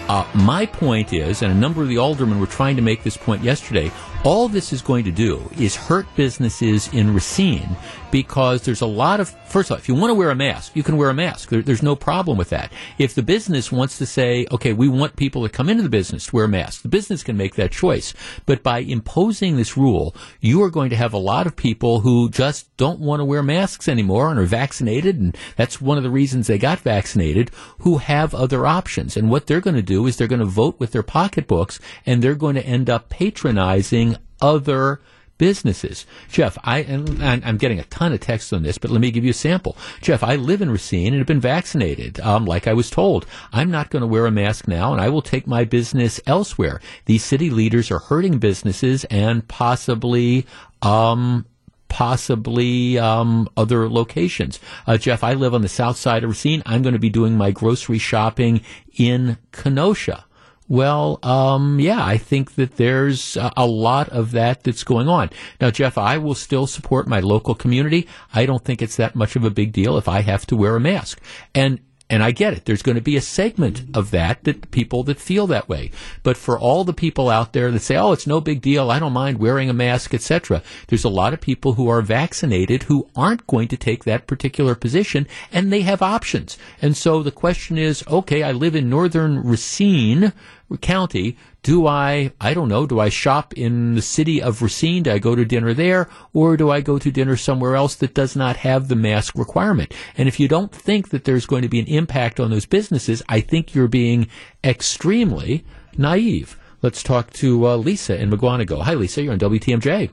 Uh, my point is, and a number of the aldermen were trying to make this point yesterday, all this is going to do is hurt businesses in Racine because there's a lot of, first of all, if you want to wear a mask, you can wear a mask. There, there's no problem with that. If the business wants to say, okay, we want people to come into the business to wear masks, the business can make that choice. But by imposing this rule, you are going to have a lot of people who just don't want to wear masks anymore and are vaccinated, and that's one of the reasons they got vaccinated, who have other options. And what they're going to do is they're going to vote with their pocketbooks and they're going to end up patronizing other businesses. Jeff, I and I'm getting a ton of texts on this, but let me give you a sample. Jeff, I live in Racine and have been vaccinated, um, like I was told. I'm not going to wear a mask now, and I will take my business elsewhere. These city leaders are hurting businesses and possibly um, possibly um, other locations. Uh, Jeff, I live on the south side of Racine. I'm going to be doing my grocery shopping in Kenosha. Well, um, yeah, I think that there's a, lot of that that's going on. Now, Jeff, I will still support my local community. I don't think it's that much of a big deal if I have to wear a mask. And and I get it. There's going to be a segment of that that people that feel that way. But for all the people out there that say, "Oh, it's no big deal. I don't mind wearing a mask, etc." There's a lot of people who are vaccinated who aren't going to take that particular position and they have options. And so the question is, okay, I live in northern Racine county, do I, I don't know, do I shop in the city of Racine? Do I go to dinner there? Or do I go to dinner somewhere else that does not have the mask requirement? And if you don't think that there's going to be an impact on those businesses, I think you're being extremely naive. Let's talk to uh, Lisa in Mukwonago. Hi, Lisa. You're on WTMJ.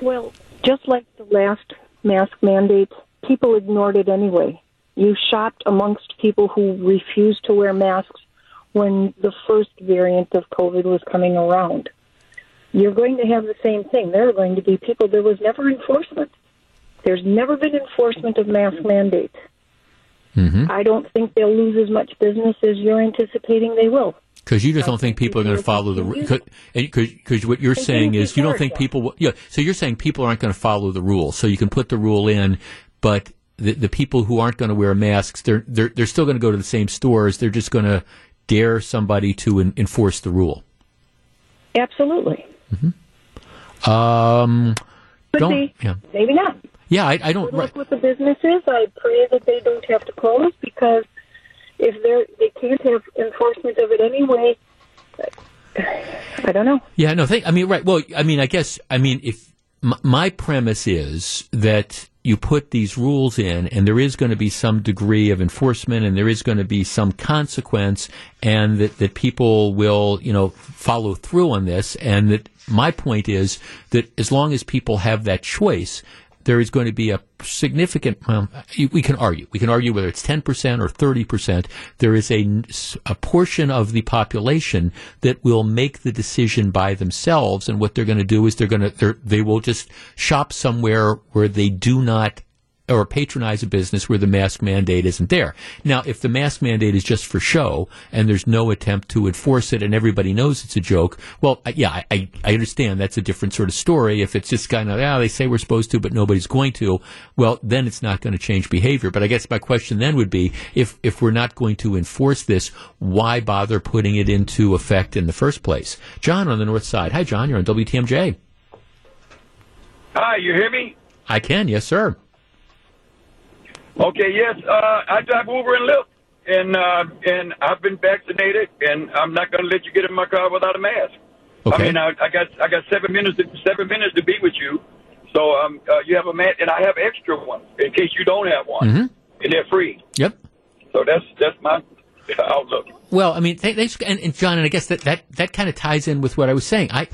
Well, just like the last mask mandate, people ignored it anyway. You shopped amongst people who refused to wear masks when the first variant of COVID was coming around. You're going to have the same thing. There are going to be people, there was never enforcement. There's never been enforcement of mask mandates. Mm-hmm. I don't think they'll lose as much business as you're anticipating they will. Because you just don't think people are going to follow the rule. because what you're saying is you don't think people will, yeah. So you're saying people aren't going to follow the rule. So you can put the rule in, but the, the people who aren't going to wear masks, they're they're they're still going to go to the same stores. They're just going to dare somebody to enforce the rule? Absolutely. Mm-hmm. Um, Could be. Yeah. Maybe not. Yeah, I, I don't. Good luck with the businesses. I pray that they don't have to close because if they're they can't have enforcement of it anyway. I don't know. Yeah, no. Think, I mean, right. Well, I mean, I guess. I mean, if my premise is that you put these rules in and there is going to be some degree of enforcement and there is going to be some consequence and that, that people will, you know, follow through on this. And that my point is that as long as people have that choice, there is going to be a significant, well, we can argue. We can argue whether it's 10% or 30%. There is a, a portion of the population that will make the decision by themselves. And what they're going to do is they're going to, they will just shop somewhere where they do not or patronize a business where the mask mandate isn't there. Now, if the mask mandate is just for show and there's no attempt to enforce it and everybody knows it's a joke, well, yeah, I, I understand that's a different sort of story. If it's just kind of, yeah, they say we're supposed to, but nobody's going to, well, then it's not going to change behavior. But I guess my question then would be, if, if we're not going to enforce this, why bother putting it into effect in the first place? John on the north side. Hi, John. You're on WTMJ. Hi, you hear me? I can, yes, sir. Okay, yes, uh, I drive Uber and Lyft, and uh, and I've been vaccinated, and I'm not going to let you get in my car without a mask. Okay. I mean, I, I got I got seven minutes to, seven minutes to be with you, so um, uh, you have a mask, and I have extra ones in case you don't have one, mm-hmm. and they're free. Yep. So that's that's my outlook. Well, I mean, thanks, and, and John, and I guess that that that kind of ties in with what I was saying. I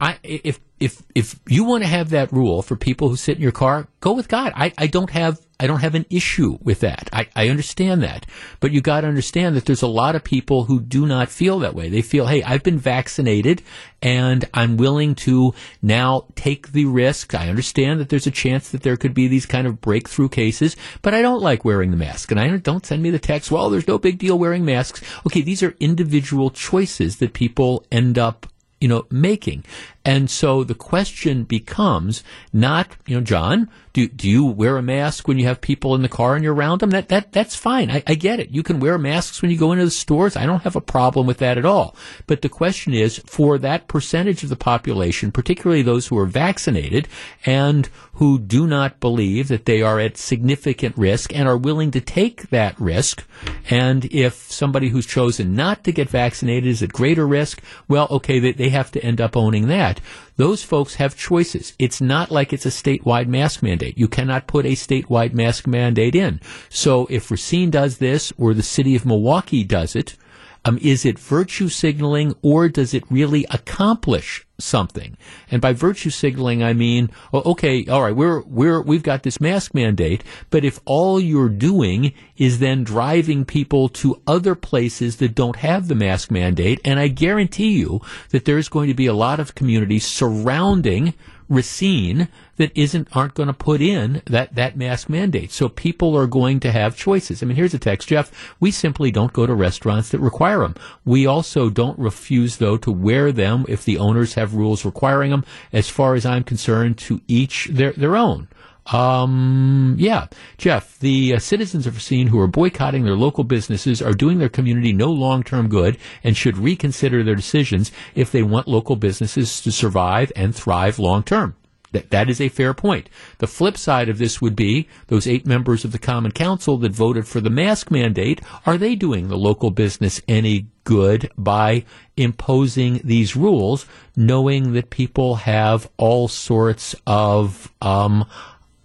I, if if if you want to have that rule for people who sit in your car, go with God. I, I don't have I don't have an issue with that. I, I understand that. But you got to understand that there's a lot of people who do not feel that way. They feel, hey, I've been vaccinated and I'm willing to now take the risk. I understand that there's a chance that there could be these kind of breakthrough cases, but I don't like wearing the mask. And I don't send me the text, well, there's no big deal wearing masks. Okay, these are individual choices that people end up you know, making. And so the question becomes not, you know, John, do, do you wear a mask when you have people in the car and you're around them? That, that, that's fine. I, I get it. You can wear masks when you go into the stores. I don't have a problem with that at all. But the question is for that percentage of the population, particularly those who are vaccinated and who do not believe that they are at significant risk and are willing to take that risk. And if somebody who's chosen not to get vaccinated is at greater risk, well, okay, they, they have to end up owning that that, those folks have choices. It's not like it's a statewide mask mandate. You cannot put a statewide mask mandate in. So if Racine does this or the city of Milwaukee does it, Um, is it virtue signaling or does it really accomplish something? And by virtue signaling, I mean, well, okay, all right, we're, we're, we've got this mask mandate, but if all you're doing is then driving people to other places that don't have the mask mandate, and I guarantee you that there's going to be a lot of communities surrounding Racine that isn't aren't going to put in that that mask mandate. So people are going to have choices. I mean, here's a text, Jeff. We simply don't go to restaurants that require them. We also don't refuse though to wear them if the owners have rules requiring them. As far as I'm concerned, to each their their own. Um, yeah, Jeff, the uh, citizens of Racine who are boycotting their local businesses are doing their community no long-term good and should reconsider their decisions if they want local businesses to survive and thrive long-term. That, that is a fair point. The flip side of this would be those eight members of the Common Council that voted for the mask mandate. Are they doing the local business any good by imposing these rules, knowing that people have all sorts of um,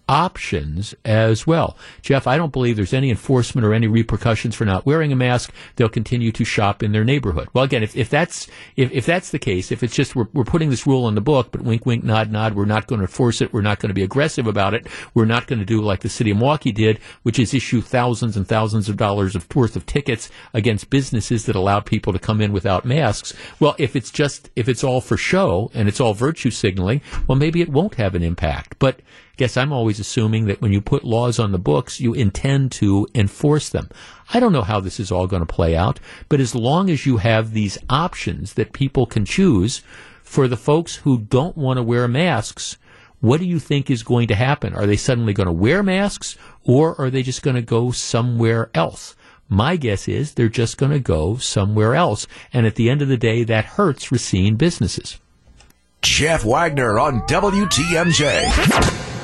options as well. Jeff, I don't believe there's any enforcement or any repercussions for not wearing a mask. They'll continue to shop in their neighborhood. Well, again, if, if that's if, if that's the case, if it's just we're, we're putting this rule in the book, but wink, wink, nod, nod, we're not going to enforce it. We're not going to be aggressive about it. We're not going to do like the city of Milwaukee did, which is issue thousands and thousands of dollars of worth of tickets against businesses that allowed people to come in without masks. Well, if it's just if it's all for show and it's all virtue signaling, well, maybe it won't have an impact. But guess I'm always assuming that when you put laws on the books, you intend to enforce them. I don't know how this is all going to play out, but as long as you have these options that people can choose for the folks who don't want to wear masks, what do you think is going to happen? Are they suddenly going to wear masks or are they just going to go somewhere else? My guess is they're just going to go somewhere else. And at the end of the day, that hurts Racine businesses. Jeff Wagner on WTMJ.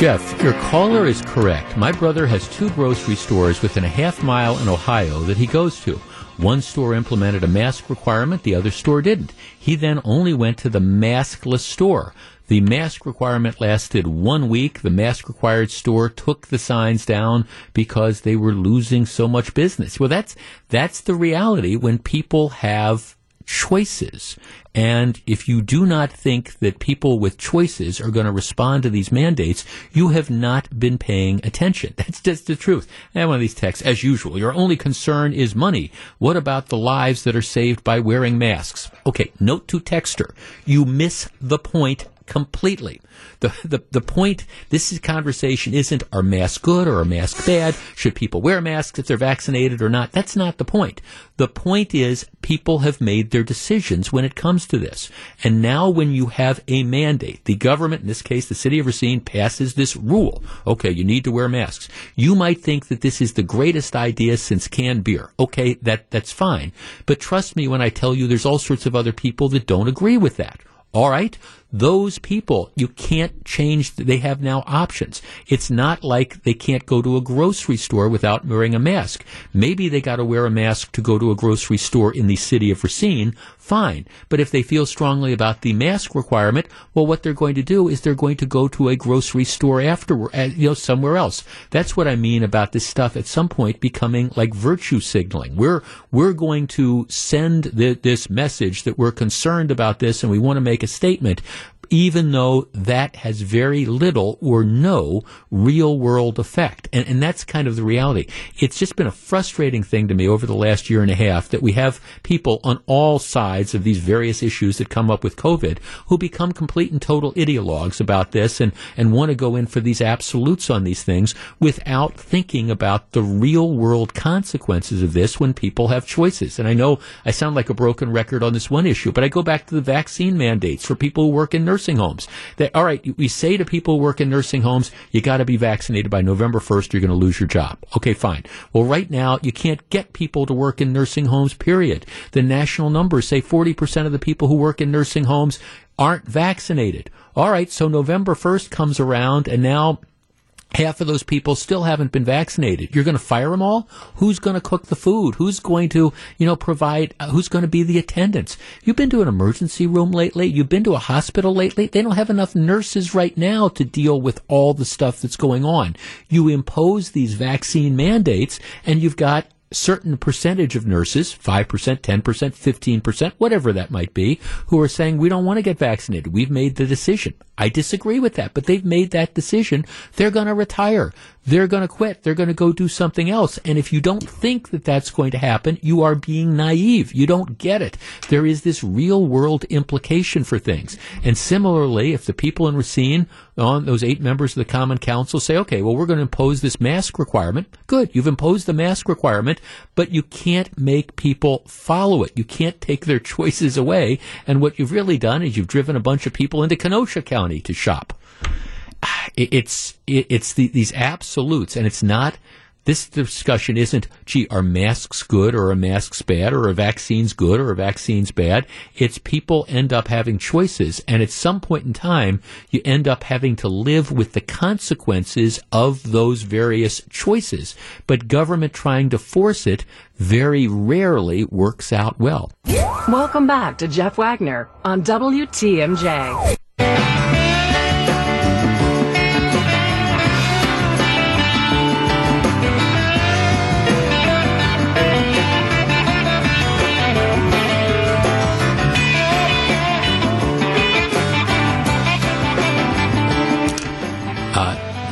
Jeff, your caller is correct. My brother has two grocery stores within a half mile in Ohio that he goes to. One store implemented a mask requirement, the other store didn't. He then only went to the maskless store. The mask requirement lasted one week. The mask required store took the signs down because they were losing so much business. Well, that's, that's the reality when people have choices. And if you do not think that people with choices are going to respond to these mandates, you have not been paying attention. That's just the truth. And one of these texts, as usual, your only concern is money. What about the lives that are saved by wearing masks? Okay, note to texter, you miss the point completely. The, the, the point, this is conversation isn't are masks good or are masks bad? Should people wear masks if they're vaccinated or not? That's not the point. The point is people have made their decisions when it comes to this. And now when you have a mandate, the government, in this case, the city of Racine, passes this rule. Okay, you need to wear masks. You might think that this is the greatest idea since canned beer. Okay, that, that's fine. But trust me when I tell you there's all sorts of other people that don't agree with that. All right? Those people, you can't change, they have now options. It's not like they can't go to a grocery store without wearing a mask. Maybe they got to wear a mask to go to a grocery store in the city of Racine, fine. But if they feel strongly about the mask requirement, well, what they're going to do is they're going to go to a grocery store afterward, you know, somewhere else. That's what I mean about this stuff at some point becoming like virtue signaling. We're, we're going to send the, this message that we're concerned about this and we want to make a statement even though that has very little or no real world effect. And, and that's kind of the reality. It's just been a frustrating thing to me over the last year and a half that we have people on all sides of these various issues that come up with COVID who become complete and total ideologues about this and, and want to go in for these absolutes on these things without thinking about the real world consequences of this when people have choices. And I know I sound like a broken record on this one issue, but I go back to the vaccine mandates for people who work in nursing nursing homes. That all right, we say to people who work in nursing homes, you got to be vaccinated by November 1st, you're going to lose your job. Okay, fine. Well, right now, you can't get people to work in nursing homes, period. The national numbers say 40% of the people who work in nursing homes aren't vaccinated. All right, so November 1st comes around and now Half of those people still haven't been vaccinated. You're going to fire them all? Who's going to cook the food? Who's going to, you know, provide, uh, who's going to be the attendants? You've been to an emergency room lately? You've been to a hospital lately? They don't have enough nurses right now to deal with all the stuff that's going on. You impose these vaccine mandates and you've got certain percentage of nurses, 5%, 10%, 15%, whatever that might be, who are saying we don't want to get vaccinated. We've made the decision. I disagree with that, but they've made that decision. They're going to retire. They're going to quit. They're going to go do something else. And if you don't think that that's going to happen, you are being naive. You don't get it. There is this real world implication for things. And similarly, if the people in Racine, on those eight members of the Common Council say, okay, well, we're going to impose this mask requirement. Good. You've imposed the mask requirement, but you can't make people follow it. You can't take their choices away. And what you've really done is you've driven a bunch of people into Kenosha County to shop. It's it's the, these absolutes, and it's not. This discussion isn't, gee, are masks good or are masks bad or are vaccines good or are vaccines bad? It's people end up having choices. And at some point in time, you end up having to live with the consequences of those various choices. But government trying to force it very rarely works out well. Welcome back to Jeff Wagner on WTMJ.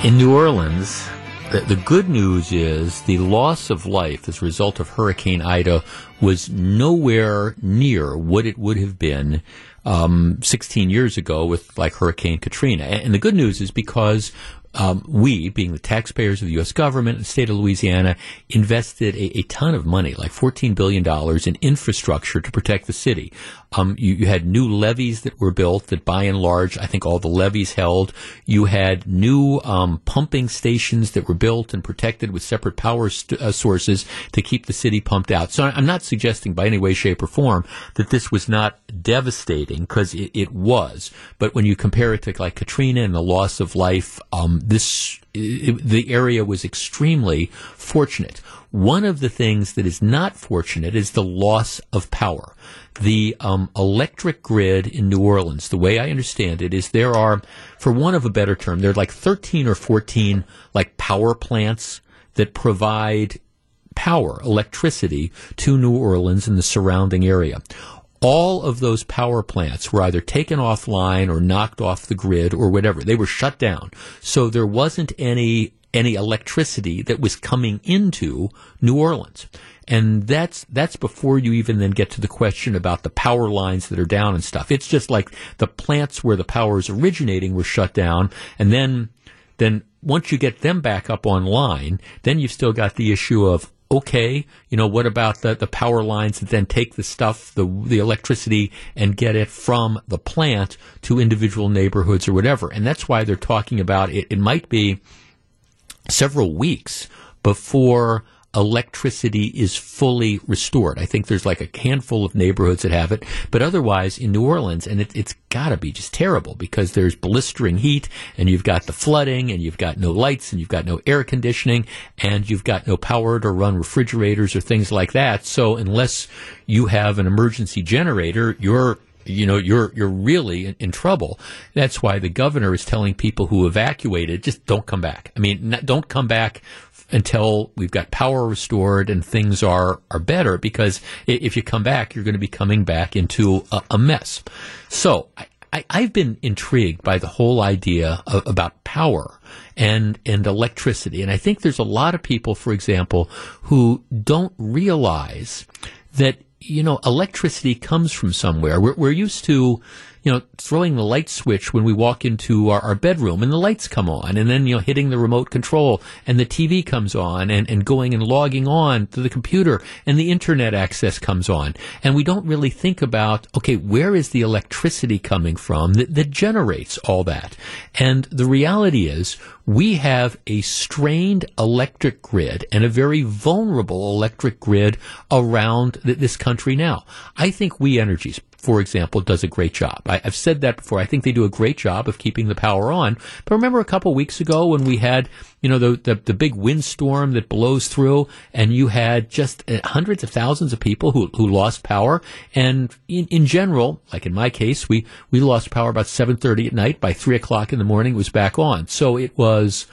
In New Orleans, the, the, good news is the loss of life as a result of Hurricane Ida was nowhere near what it would have been um, 16 years ago with like Hurricane Katrina. And the good news is because um, we, being the taxpayers of the U.S. government and the state of Louisiana, invested a, a ton of money, like $14 billion in infrastructure to protect the city. Um, you, you, had new levees that were built that by and large, I think all the levees held. You had new um, pumping stations that were built and protected with separate power st- uh, sources to keep the city pumped out. So I'm not suggesting by any way, shape, or form that this was not devastating because it, it, was. But when you compare it to like Katrina and the loss of life, um, this it, the area was extremely fortunate. One of the things that is not fortunate is the loss of power. The um, electric grid in New Orleans, the way I understand it, is there are, for one of a better term, there are like 13 or 14 like power plants that provide power, electricity to New Orleans and the surrounding area all of those power plants were either taken offline or knocked off the grid or whatever. They were shut down. So there wasn't any any electricity that was coming into New Orleans. And that's that's before you even then get to the question about the power lines that are down and stuff. It's just like the plants where the power is originating were shut down and then then once you get them back up online, then you've still got the issue of okay, you know, what about the, the power lines that then take the stuff, the, the electricity and get it from the plant to individual neighborhoods or whatever. And that's why they're talking about it. It might be several weeks before electricity is fully restored. I think there's like a handful of neighborhoods that have it, but otherwise in New Orleans, and it, has got to be just terrible because there's blistering heat, and you've got the flooding, and you've got no lights, and you've got no air conditioning, and you've got no power to run refrigerators or things like that. So unless you have an emergency generator, you're you know you're you're really in, in, trouble. That's why the governor is telling people who evacuated just don't come back. I mean, don't come back until we've got power restored and things are, are better because if you come back, you're going to be coming back into a, a mess. So I, have been intrigued by the whole idea of, about power and, and electricity. And I think there's a lot of people, for example, who don't realize that you know, electricity comes from somewhere. We're, we're used to, you know, throwing the light switch when we walk into our, our, bedroom and the lights come on and then, you know, hitting the remote control and the TV comes on and, and going and logging on to the computer and the internet access comes on. And we don't really think about, okay, where is the electricity coming from that, that generates all that? And the reality is we have a strained electric grid and a very vulnerable electric grid around th- this country now. I think We Energies, for example, does a great job. I, have said that before. I think they do a great job of keeping the power on. But remember a couple weeks ago when we had, you know, the, the, the big windstorm that blows through and you had just uh, hundreds of thousands of people who, who lost power. And in, in general, like in my case, we, we lost power about 7.30 at night. By 3 o'clock in the morning, it was back on. So it was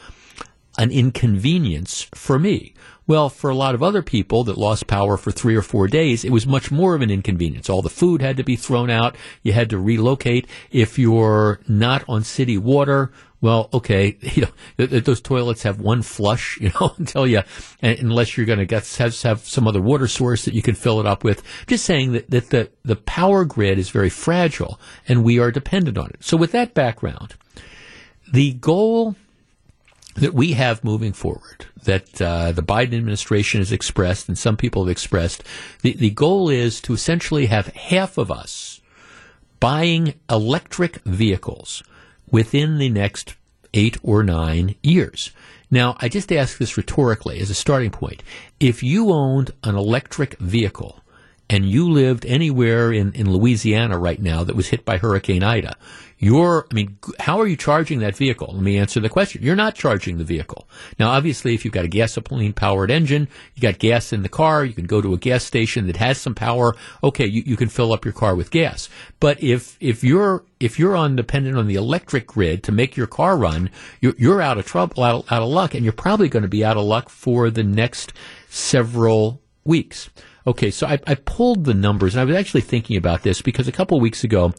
an inconvenience for me. Well, for a lot of other people that lost power for three or four days, it was much more of an inconvenience. All the food had to be thrown out. You had to relocate. If you're not on city water, well, okay, you know, those toilets have one flush, you know, until you, unless you're going to have, have some other water source that you can fill it up with. Just saying that, that the, the power grid is very fragile and we are dependent on it. So with that background, the goal that we have moving forward, that uh, the Biden administration has expressed and some people have expressed, the, the goal is to essentially have half of us buying electric vehicles within the next eight or nine years. Now, I just ask this rhetorically as a starting point. If you owned an electric vehicle and you lived anywhere in, in Louisiana right now that was hit by Hurricane Ida, you're, I mean, how are you charging that vehicle? Let me answer the question. You're not charging the vehicle. Now, obviously, if you've got a gasoline powered engine, you got gas in the car, you can go to a gas station that has some power. Okay, you, you can fill up your car with gas. But if, if you're, if you're on dependent on the electric grid to make your car run, you're, you're out of trouble, out, out of luck, and you're probably going to be out of luck for the next several weeks. Okay, so I, I pulled the numbers, and I was actually thinking about this because a couple weeks ago,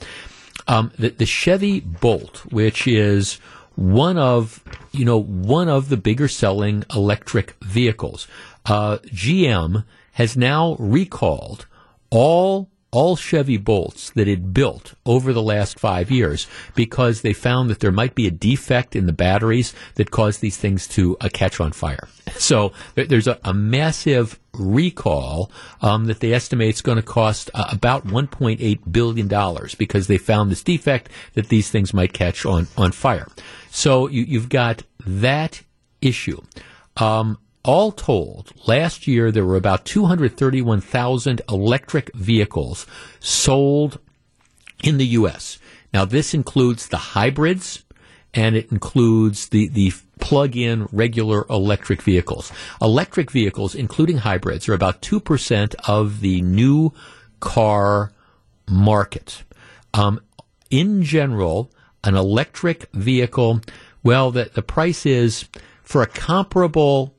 um, the, the Chevy Bolt, which is one of you know one of the bigger selling electric vehicles, uh, GM has now recalled all all Chevy Bolts that it built over the last five years because they found that there might be a defect in the batteries that caused these things to uh, catch on fire. So there's a, a massive recall um, that they estimate is going to cost uh, about 1.8 billion dollars because they found this defect that these things might catch on on fire. So you, have got that issue. Um, all told, last year there were about 231,000 electric vehicles sold in the U.S. Now, this includes the hybrids and it includes the, the plug-in regular electric vehicles. Electric vehicles, including hybrids, are about 2% of the new car market. Um, in general, an electric vehicle, well, the, the price is for a comparable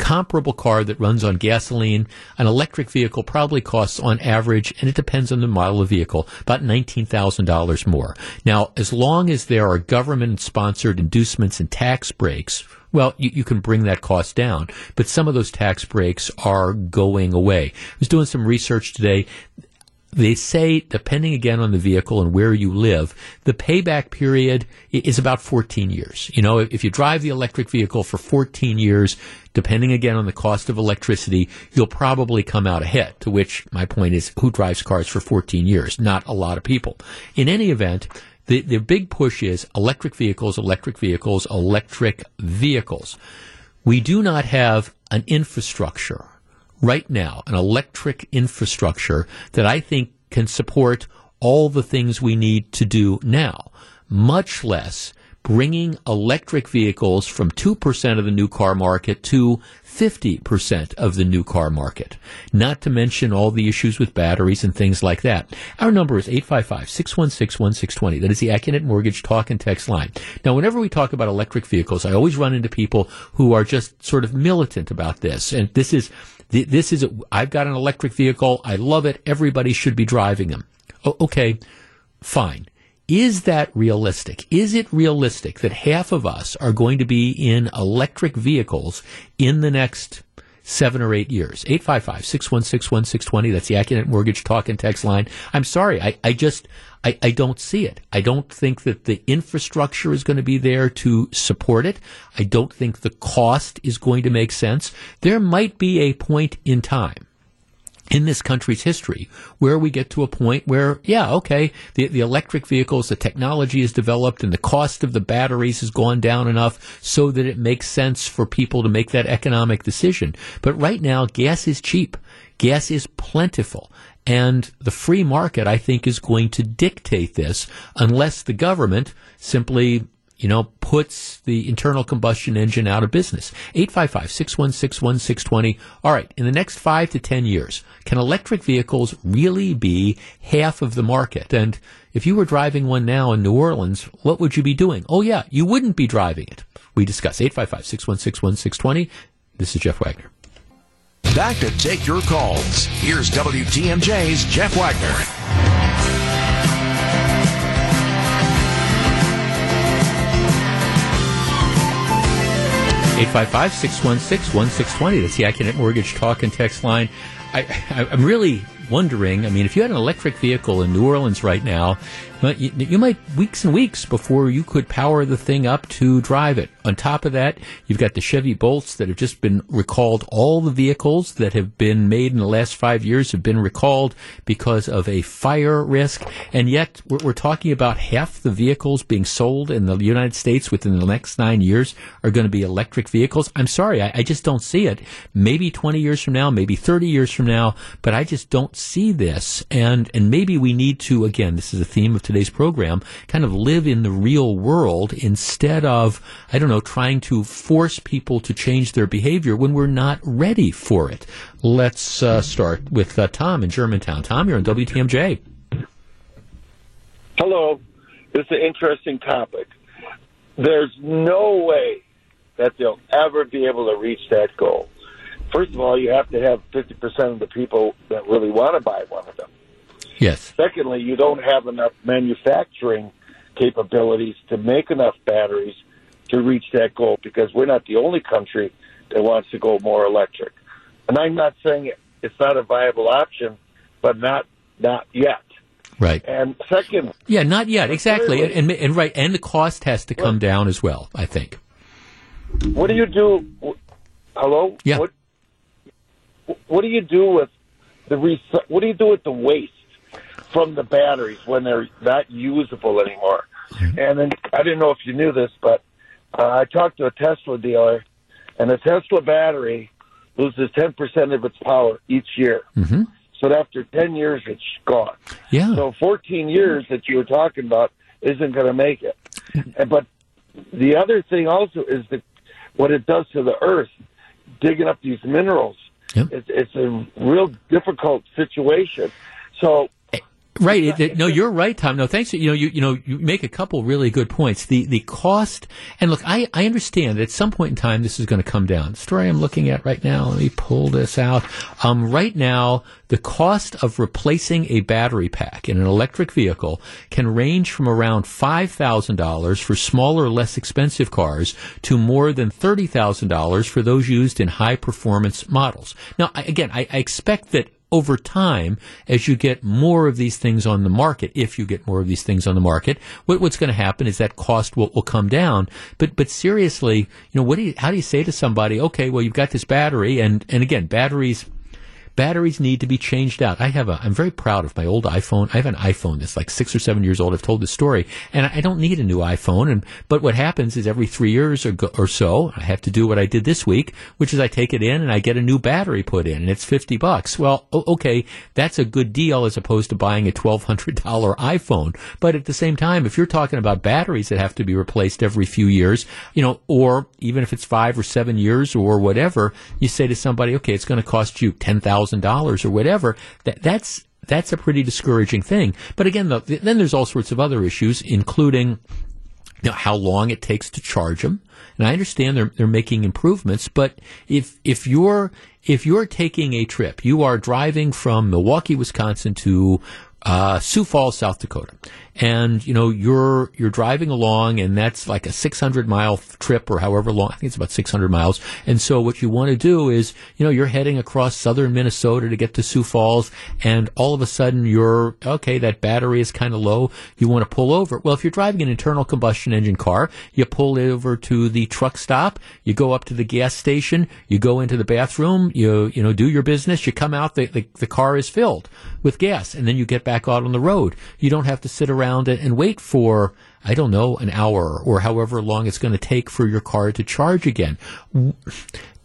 comparable car that runs on gasoline, an electric vehicle probably costs on average, and it depends on the model of vehicle, about $19,000 more. Now, as long as there are government sponsored inducements and tax breaks, well, you, you, can bring that cost down. But some of those tax breaks are going away. I was doing some research today they say, depending again on the vehicle and where you live, the payback period is about 14 years. You know, if you drive the electric vehicle for 14 years, depending again on the cost of electricity, you'll probably come out ahead. To which my point is, who drives cars for 14 years? Not a lot of people. In any event, the, the big push is electric vehicles, electric vehicles, electric vehicles. We do not have an infrastructure right now an electric infrastructure that I think can support all the things we need to do now, much less bringing electric vehicles from 2% of the new car market to 50% of the new car market. Not to mention all the issues with batteries and things like that. Our number is 855-616-1620. That is the Accunet Mortgage talk and text line. Now, whenever we talk about electric vehicles, I always run into people who are just sort of militant about this. And this is this is, I've got an electric vehicle. I love it. Everybody should be driving them. okay, fine. Is that realistic? Is it realistic that half of us are going to be in electric vehicles in the next seven or eight years? 855-616-1620. That's the Accunet Mortgage talk and text line. I'm sorry. I, I just, I, I don't see it. I don't think that the infrastructure is going to be there to support it. I don't think the cost is going to make sense. There might be a point in time in this country's history where we get to a point where, yeah, okay, the, the electric vehicles, the technology is developed and the cost of the batteries has gone down enough so that it makes sense for people to make that economic decision. But right now, gas is cheap. Gas is plentiful. And the free market, I think, is going to dictate this unless the government simply you know, puts the internal combustion engine out of business. 855-616-1620. All right, in the next five to ten years, can electric vehicles really be half of the market? And if you were driving one now in New Orleans, what would you be doing? Oh yeah, you wouldn't be driving it. We discuss 855-616-1620. This is Jeff Wagner. Back to take your calls. Here's WTMJ's Jeff Wagner. 855 616 1620. That's the Accunet Mortgage Talk and Text line. I, I, I'm really wondering. I mean, if you had an electric vehicle in New Orleans right now, you, you might weeks and weeks before you could power the thing up to drive it. On top of that, you've got the Chevy Bolts that have just been recalled. All the vehicles that have been made in the last five years have been recalled because of a fire risk. And yet, we're, we're talking about half the vehicles being sold in the United States within the next nine years are going to be electric vehicles. I'm sorry, I, I just don't see it. Maybe 20 years from now, maybe 30 years from now, but I just don't see this. And, and maybe we need to, again, this is a theme of today's program, kind of live in the real world instead of, I don't know, trying to force people to change their behavior when we're not ready for it. Let's uh, start with uh, Tom in Germantown. Tom, you're on WTMJ. Hello. This is an interesting topic. There's no way that they'll ever be able to reach that goal. First of all, you have to have 50% of the people that really want to buy one of them. Yes. Secondly, you don't have enough manufacturing capabilities to make enough batteries to reach that goal because we're not the only country that wants to go more electric. And I'm not saying it's not a viable option, but not not yet. Right. And second, yeah, not yet exactly, and, and, and right, and the cost has to come down as well. I think. What do you do? Hello. Yeah. What, what do you do with the what do you do with the waste? From the batteries when they're not usable anymore. And then I didn't know if you knew this, but uh, I talked to a Tesla dealer, and a Tesla battery loses 10% of its power each year. Mm-hmm. So after 10 years, it's gone. Yeah. So 14 years that you were talking about isn't going to make it. And, but the other thing also is that what it does to the earth, digging up these minerals. Yep. It's, it's a real difficult situation. So Right. It, it, no, you're right, Tom. No, thanks. You know, you, you know, you make a couple really good points. The, the cost, and look, I, I understand that at some point in time this is going to come down. The story I'm looking at right now, let me pull this out. Um, right now, the cost of replacing a battery pack in an electric vehicle can range from around $5,000 for smaller, less expensive cars to more than $30,000 for those used in high performance models. Now, again, I, I expect that over time, as you get more of these things on the market, if you get more of these things on the market, what, what's going to happen is that cost will, will come down. But but seriously, you know, what do you, how do you say to somebody, okay, well, you've got this battery, and and again, batteries batteries need to be changed out. I have a, I'm very proud of my old iPhone. I have an iPhone that's like six or seven years old. I've told this story and I don't need a new iPhone. And, but what happens is every three years or, or so, I have to do what I did this week, which is I take it in and I get a new battery put in and it's 50 bucks. Well, okay, that's a good deal as opposed to buying a $1,200 iPhone. But at the same time, if you're talking about batteries that have to be replaced every few years, you know, or even if it's five or seven years or whatever, you say to somebody, okay, it's going to cost you 10,000 thousand dollars or whatever, that that's that's a pretty discouraging thing. But again, the, then there's all sorts of other issues, including you know, how long it takes to charge them. And I understand they're they're making improvements, but if if you're if you're taking a trip, you are driving from Milwaukee, Wisconsin to uh, Sioux Falls, South Dakota, and you know you're you're driving along, and that's like a 600 mile trip or however long. I think it's about 600 miles. And so what you want to do is, you know, you're heading across southern Minnesota to get to Sioux Falls, and all of a sudden you're okay. That battery is kind of low. You want to pull over. Well, if you're driving an internal combustion engine car, you pull over to the truck stop. You go up to the gas station. You go into the bathroom. You you know do your business. You come out. The the, the car is filled with gas, and then you get back out on the road. You don't have to sit around and wait for I don't know an hour or however long it's going to take for your car to charge again.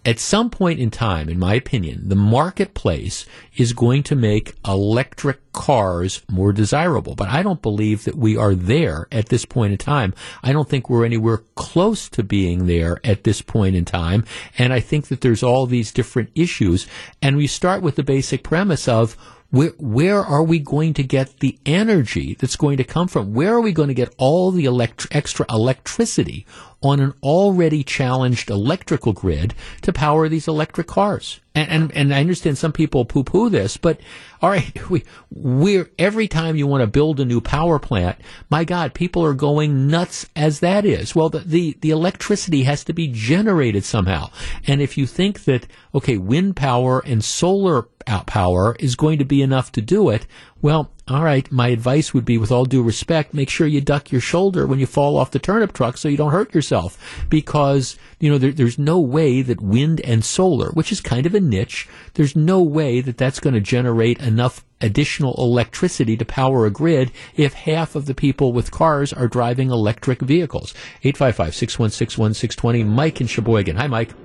At some point in time, in my opinion, the marketplace is going to make electric cars more desirable. But I don't believe that we are there at this point in time. I don't think we're anywhere close to being there at this point in time. And I think that there's all these different issues. And we start with the basic premise of where, where are we going to get the energy that's going to come from? Where are we going to get all the elect- extra electricity on an already challenged electrical grid to power these electric cars? And, and, and I understand some people poo poo this, but all right, we, we're, every time you want to build a new power plant, my God, people are going nuts as that is. Well, the, the, the electricity has to be generated somehow. And if you think that, okay, wind power and solar power is going to be enough to do it, well, all right, my advice would be with all due respect, make sure you duck your shoulder when you fall off the turnip truck so you don't hurt yourself. Because, you know, there, there's no way that wind and solar, which is kind of a niche, there's no way that that's going to generate enough additional electricity to power a grid if half of the people with cars are driving electric vehicles. 855-616-1620, Mike in Sheboygan. Hi, Mike.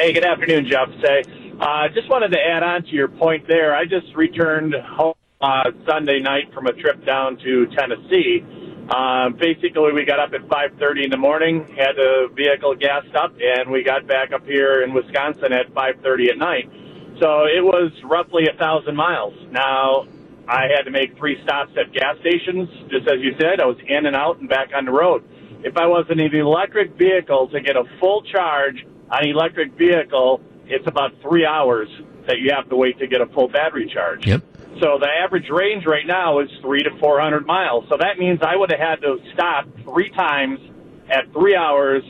Hey, good afternoon, Jeff. Say, uh, just wanted to add on to your point there. I just returned home uh, Sunday night from a trip down to Tennessee. Uh, basically, we got up at 5:30 in the morning, had the vehicle gassed up, and we got back up here in Wisconsin at 5:30 at night. So it was roughly a thousand miles. Now, I had to make three stops at gas stations, just as you said. I was in and out and back on the road. If I was in an electric vehicle to get a full charge on an electric vehicle, it's about three hours that you have to wait to get a full battery charge. Yep. So the average range right now is three to 400 miles. So that means I would have had to stop three times at three hours.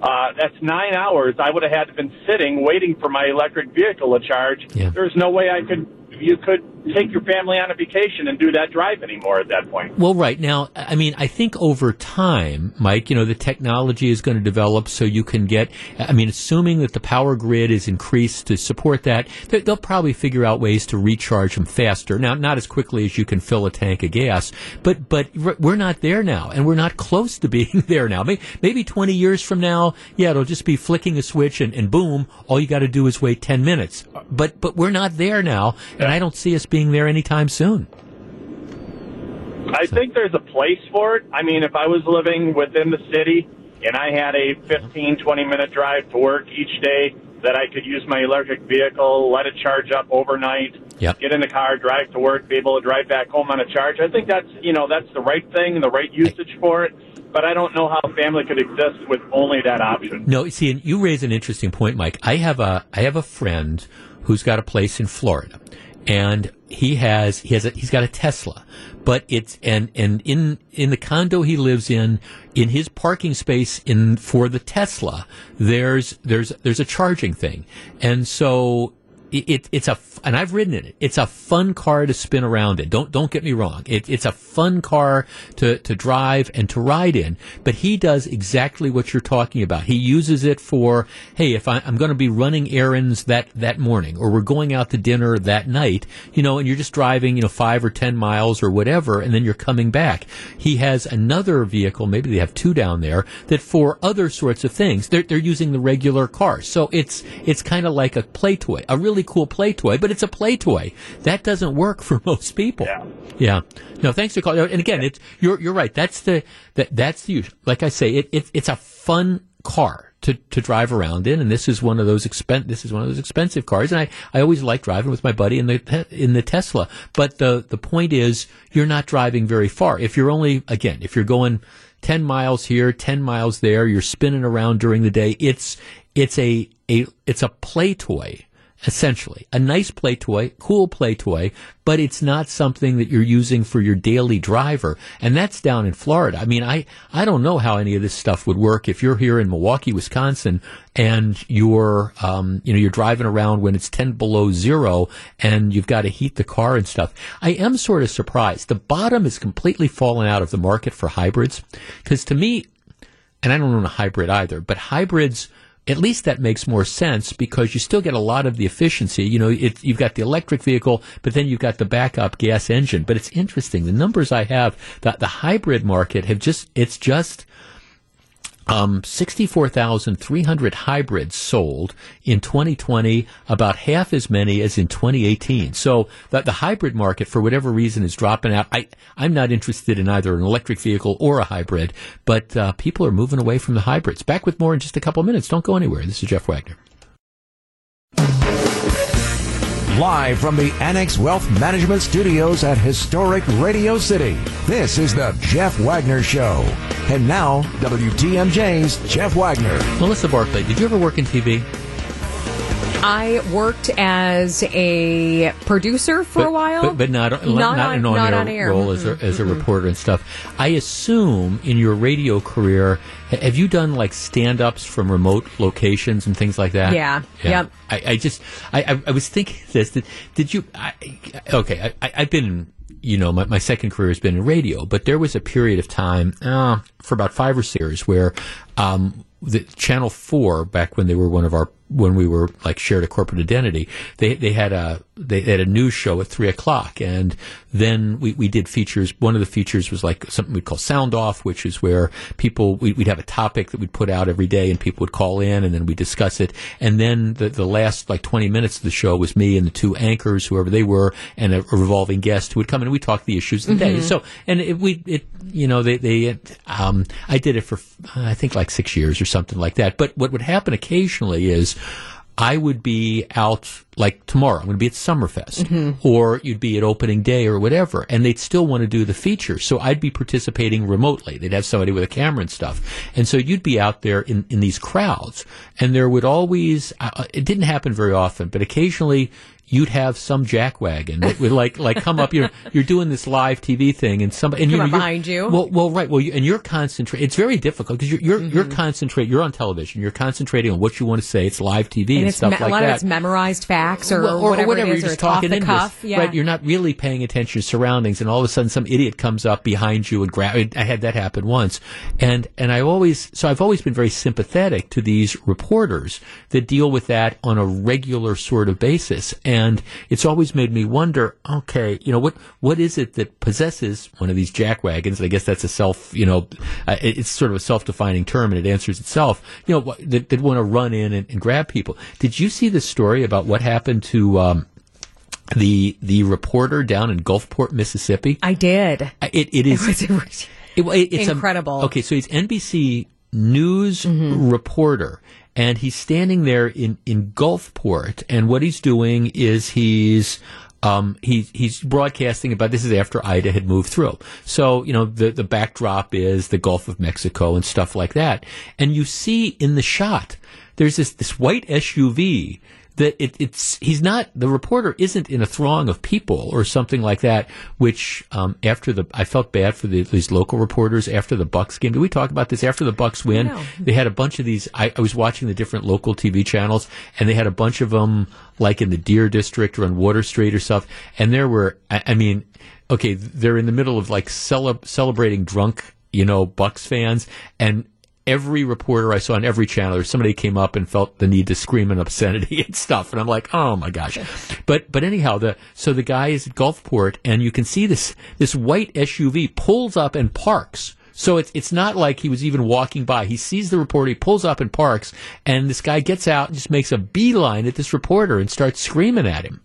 Uh, that's nine hours. I would have had to been sitting waiting for my electric vehicle to charge. Yeah. There's no way I could you could take your family on a vacation and do that drive anymore at that point. Well, right now, I mean, I think over time, Mike, you know, the technology is going to develop so you can get. I mean, assuming that the power grid is increased to support that, they'll probably figure out ways to recharge them faster. Now, not as quickly as you can fill a tank of gas, but but we're not there now, and we're not close to being there now. Maybe 20 years from now, yeah, it'll just be flicking a switch and, and boom, all you got to do is wait 10 minutes. But but we're not there now. And and I don't see us being there anytime soon. I think there's a place for it. I mean, if I was living within the city and I had a 15, 20 minute drive to work each day, that I could use my electric vehicle, let it charge up overnight, yep. get in the car, drive to work, be able to drive back home on a charge. I think that's you know that's the right thing, the right usage for it. But I don't know how a family could exist with only that option. No, see, and you raise an interesting point, Mike. I have a I have a friend who's got a place in Florida, and he has he has a, he's got a Tesla, but it's and and in in the condo he lives in in his parking space in for the Tesla there's there's there's a charging thing, and so it, it's a and I've ridden in it. It's a fun car to spin around in. Don't don't get me wrong. It, it's a fun car to to drive and to ride in. But he does exactly what you're talking about. He uses it for hey, if I, am going to be running errands that that morning, or we're going out to dinner that night, you know, and you're just driving, you know, five or ten miles or whatever, and then you're coming back. He has another vehicle. Maybe they have two down there that for other sorts of things. They're they're using the regular car. So it's it's kind of like a play toy, a really cool play toy, but it's a play toy. That doesn't work for most people. Yeah. Yeah. No, thanks for calling. And again, it's you're you're right. That's the that that's the like I say, it, it it's a fun car to, to drive around in, and this is one of those expen- This is one of those expensive cars, and I, I always like driving with my buddy in the in the Tesla. But the the point is, you're not driving very far. If you're only again, if you're going ten miles here, ten miles there, you're spinning around during the day. It's it's a a it's a play toy essentially a nice play toy, cool play toy, but it's not something that you're using for your daily driver. And that's down in Florida. I mean, I, I don't know how any of this stuff would work if you're here in Milwaukee, Wisconsin, and you're, um, you know, you're driving around when it's 10 below zero and you've got to heat the car and stuff. I am sort of surprised. The bottom is completely fallen out of the market for hybrids because to me, and I don't own a hybrid either, but hybrids, at least that makes more sense because you still get a lot of the efficiency. You know, it, you've got the electric vehicle, but then you've got the backup gas engine. But it's interesting. The numbers I have, that the hybrid market have just, it's just, um, 64,300 hybrids sold in 2020, about half as many as in 2018. So that the hybrid market, for whatever reason, is dropping out. I, I'm not interested in either an electric vehicle or a hybrid, but uh, people are moving away from the hybrids. Back with more in just a couple of minutes. Don't go anywhere. This is Jeff Wagner. Live from the Annex Wealth Management Studios at historic Radio City, this is the Jeff Wagner Show. And now, WTMJ's Jeff Wagner. Melissa Barclay, did you ever work in TV? I worked as a producer for but, a while, but, but not, not, not on, an on-air on air. role as a, as a reporter and stuff. I assume in your radio career, have you done like stand-ups from remote locations and things like that? Yeah. Yep. I, I just, I, I, I was thinking this. Did, did you? I, okay, I, I- I've been. You know, my, my second career has been in radio, but there was a period of time uh, for about five or six years where um, the Channel Four, back when they were one of our when we were like shared a corporate identity, they they had a they had a news show at three o'clock, and then we, we did features. One of the features was like something we'd call Sound Off, which is where people we, we'd have a topic that we'd put out every day, and people would call in, and then we discuss it. And then the the last like twenty minutes of the show was me and the two anchors, whoever they were, and a, a revolving guest who would come in and we talk the issues of the day. Mhm. So and it, we it you know they they um I did it for I think like six years or something like that. But what would happen occasionally is I would be out like tomorrow. I'm going to be at Summerfest, Mhm. or you'd be at opening day or whatever, and they'd still want to do the feature. So I'd be participating remotely. They'd have somebody with a camera and stuff, and so you'd be out there in in these crowds, and there would always uh, it didn't happen very often, but occasionally. You'd have some jackwagon that would like like come up. You're you're doing this live TV thing, and somebody and you know, up you're- behind you. Well, well, right. Well, you, and you're concentrating. It's very difficult because you're you're, you're Mm-hmm. concentrate. You're on television. You're concentrating on what you want to say. It's live TV and, and stuff me- like a lot that. of it's memorized facts or, Well, whatever, it is, you're or just off talking the into cuff. this. Yeah. Right, you're not really paying attention to surroundings, and all of a sudden, some idiot comes up behind you and grab. I had that happen once, and and I always so I've always been very sympathetic to these reporters that deal with that on a regular sort of basis, and it's always made me wonder. Okay, you know what what is it that possesses one of these jack wagons? I guess that's a self, you know, uh, it's sort of a self-defining term, and it answers itself. You know, that, that want to run in and, and grab people. Did you see the story about what happened to? Um, the the reporter down in Gulfport, Mississippi. I did. It it is It was it- it's a- incredible. okay, so he's NBC news reporter, and he's standing there in in Gulfport, and what he's doing is he's. Um, he, he's broadcasting about this is after Ida had moved through. So, you know, the, the backdrop is the Gulf of Mexico and stuff like that. And you see in the shot, there's this, this white SUV that it, it's he's not the reporter isn't in a throng of people or something like that. Which um, after the I felt bad for the, these local reporters after the Bucks game. Did we talk about this after the Bucks win? They had a bunch of these. I, I was watching the different local TV channels, and they had a bunch of them like in the Deer District or on Water Street or stuff. And there were, I, I mean, okay, they're in the middle of like cele- celebrating drunk, you know, Bucks fans, and every reporter I saw on every channel, or somebody came up and felt the need to scream an obscenity and stuff, and I'm like, oh my gosh. But but anyhow, the so the guy is at Gulfport, and you can see this this white SUV pulls up and parks. So it's it's not like he was even walking by. He sees the reporter, he pulls up and parks, and this guy gets out and just makes a beeline at this reporter and starts screaming at him.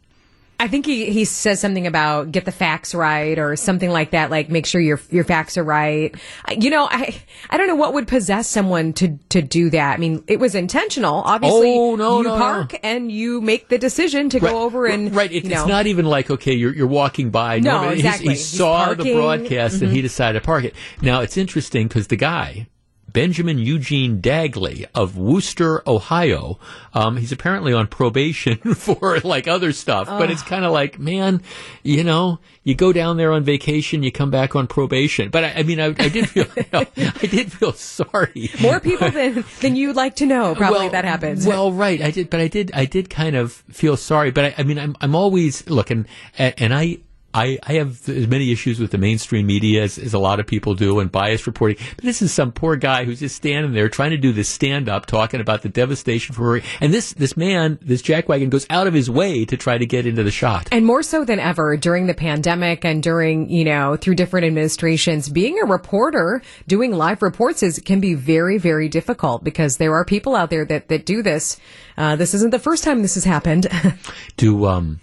I think he, he says something about get the facts right or something like that, like make sure your your facts are right. You know, I I don't know what would possess someone to to do that. I mean, it was intentional. Obviously, Oh, no, you no, no. park and you make the decision to go over and right. It, you it's not even like okay, you're you're walking by. No, he's- exactly. He He's saw the parking. broadcast and he Mhm. decided to park it. Now it's interesting because the guy Benjamin Eugene Dagley of Wooster, Ohio. Um, he's apparently on probation for like other stuff, but it's kind of like, man, you know, you go down there on vacation, you come back on probation. But I, I mean, I, I did feel, you know, I did feel sorry. More people than than you'd like to know. Probably Well, that happens. Well, right. I did, but I did, I did kind of feel sorry. But I, I mean, I'm, I'm always looking, and, and I, I, I have as many issues with the mainstream media as, as a lot of people do and biased reporting. But this is some poor guy who's just standing there trying to do this stand up talking about the devastation for and this this man, this jackwagon goes out of his way to try to get into the shot. And more so than ever during the pandemic and during, you know, through different administrations, being a reporter, doing live reports is, can be very, very difficult because there are people out there that, that do this. Uh, this isn't the first time this has happened. Do um,